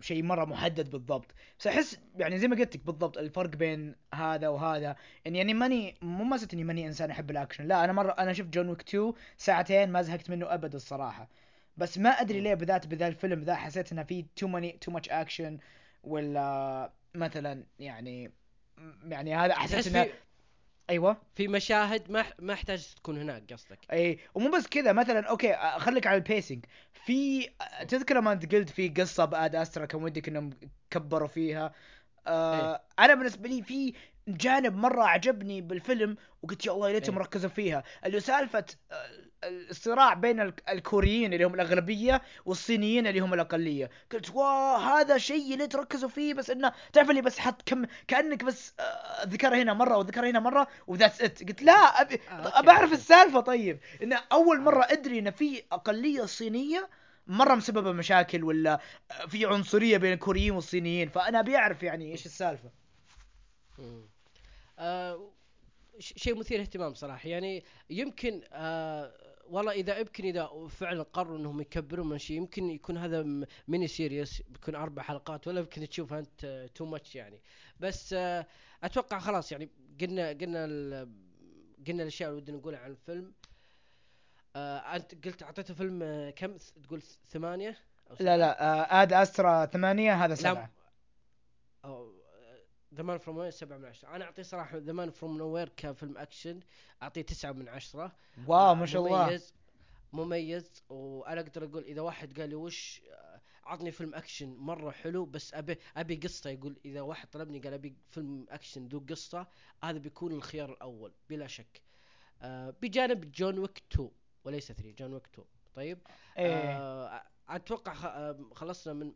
شيء مرة محدد بالضبط. بس أحس يعني زي ما قلت لك بالضبط الفرق بين هذا وهذا. اني يعني ماني مو مسألة إني ماني إنسان أحب الأكشن. لا أنا مرة أنا شفت جون ويك 2 ساعتين ما زهقت منه أبد الصراحة. بس ما أدري. ليه بالذات بذا الفيلم ذا حسيت إنه في too many too much action ولا مثلا يعني يعني هذا تحس إنه أيوه. في مشاهد ما ما أحتاج تكون هناك قصدك. اي ومو بس كذا مثلا okay خليك على ال pacing في تذكر لما أنت قلت في قصة ب Ad Astra كان ودك إنهم كبروا فيها؟ آه إيه. أنا بالنسبة لي في جانب مرة عجبني بالفيلم وقلت يا الله يا ريتهم إيه. ركزوا فيها. اللي سالفة آه، الصراع بين ال- الكوريين اللي هم الأغلبية والصينيين اللي هم الأقلية قلت wow هذا شيء اللي تركزوا فيه بس إنه تعرف اللي بس حط كم كأنك بس آه، ذكرها هنا مرة وذكرها هنا مرة و that's it قلت لا ابي آه، okay، ابى أعرف. السالفة طيب انه أول آه. مرة أدري إن في أقلية صينية مرة مسببة مشاكل ولا في عنصرية بين الكوريين والصينيين فأنا أبي أعرف يعني إيش السالفة. آه شيء مثير اهتمام صراحة يعني يمكن آه والله إذا يمكن إذا فعلا قرروا إنهم يكبرون من شيء يمكن يكون هذا mini series بيكون أربع حلقات ولا يمكن تشوفها أنت too much يعني. بس آه أتوقع خلاص يعني قلنا قلنا قلنا الأشياء اللي ودنا نقولها عن الفيلم. آه أنت قلت أعطيته فيلم آه كم؟ تقول ثمانية؟ أو لا سبعة؟ لا آه Ad Astra ثمانية هذا سبعة. أو The Man from Nowhere 7 من 10 أنا أعطيه صراحة The Man from Nowhere كفيلم أكشن. أعطيه 9 من 10 wow آه، ما شاء الله. مميز. مميز. وأنا أقدر أقول إذا واحد قال لي وش آه، عطني فيلم أكشن مرة حلو بس أبي أبي قصة يقول إذا واحد طلبني قال أبي فيلم أكشن ذو قصة هذا بيكون الخيار الأول بلا شك. آه، بجانب John Wick 2 وليس 3 John Wick 2 طيب؟ إيه. آه، أتوقع خ- آه، خلصنا من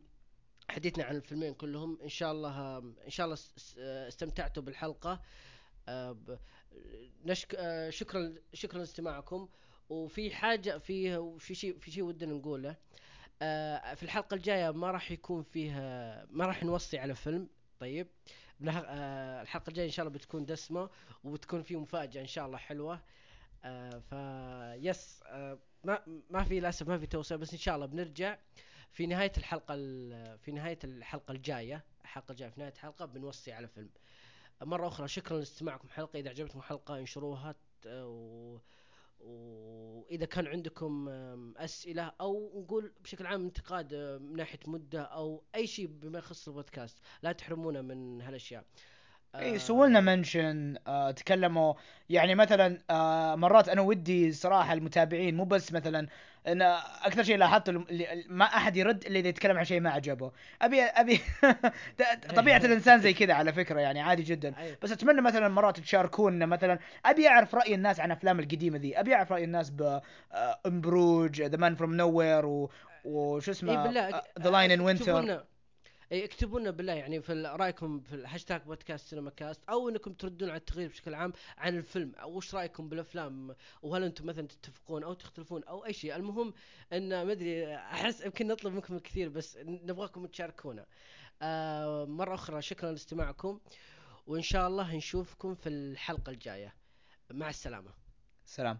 حديثنا عن الفيلمين كلهم إن شاء الله إن شاء الله اس- اس- استمتعتوا بالحلقة. آه، نشك آه، شكرا شكرا لاستماعكم. وفي حاجة في في شيء في شيء ودنا نقوله. آه، في الحلقة الجاية ما راح يكون فيها ما راح نوصي على فيلم. طيب. الحلقة الجاية إن شاء الله بتكون دسمة وبتكون في مفاجأة إن شاء الله حلوة. ف يس آه، ما ما في للأسف ما في توسع بس إن شاء الله بنرجع. في نهاية الحلقة ال- في نهاية الحلقة الجاية الحلقة الجاية في نهاية الحلقة بنوصي على فيلم. مرة أخرى شكرا لاستماعكم حلقة. إذا عجبتكم الحلقة انشروها و... كان عندكم أسئلة أو نقول بشكل عام انتقاد من ناحية مدة أو أي شيء بما يخص البودكاست لا تحرمونا من هالأشياء. اي آه، سووا لنا mention آه تكلموا. يعني مثلا آه مرات أنا ودي صراحة المتابعين مو بس مثلا إن أكثر شيء لاحظته ما أحد يرد إلا إذا يتكلم عن شيء ما عجبه. أبي أبي طبيعة الإنسان زي كذا على فكرة يعني عادي جدا. أيوة. بس أتمنى مثلا مرات تشاركونا مثلا أبي أعرف رأي الناس عن أفلام القديمة ذي. أبي أعرف رأي الناس ب امبروج The Man from Nowhere وشو اسمه The Lion in Winter اكتبوا لنا بالله يعني في رأيكم في الهاشتاج بودكاست سينما كاست أو إنكم تردون على التغيير بشكل عام عن الفيلم. أو وش رأيكم بالأفلام؟ وهل أنتم مثلا تتفقون أو تختلفون أو أي شيء؟ المهم إن ما أدري أحس يمكن نطلب منكم كثير بس نبغاكم تشاركونا. آه مرة أخرى شكرا لاستماعكم وإن شاء الله نشوفكم في الحلقة الجاية. مع السلامة. سلام.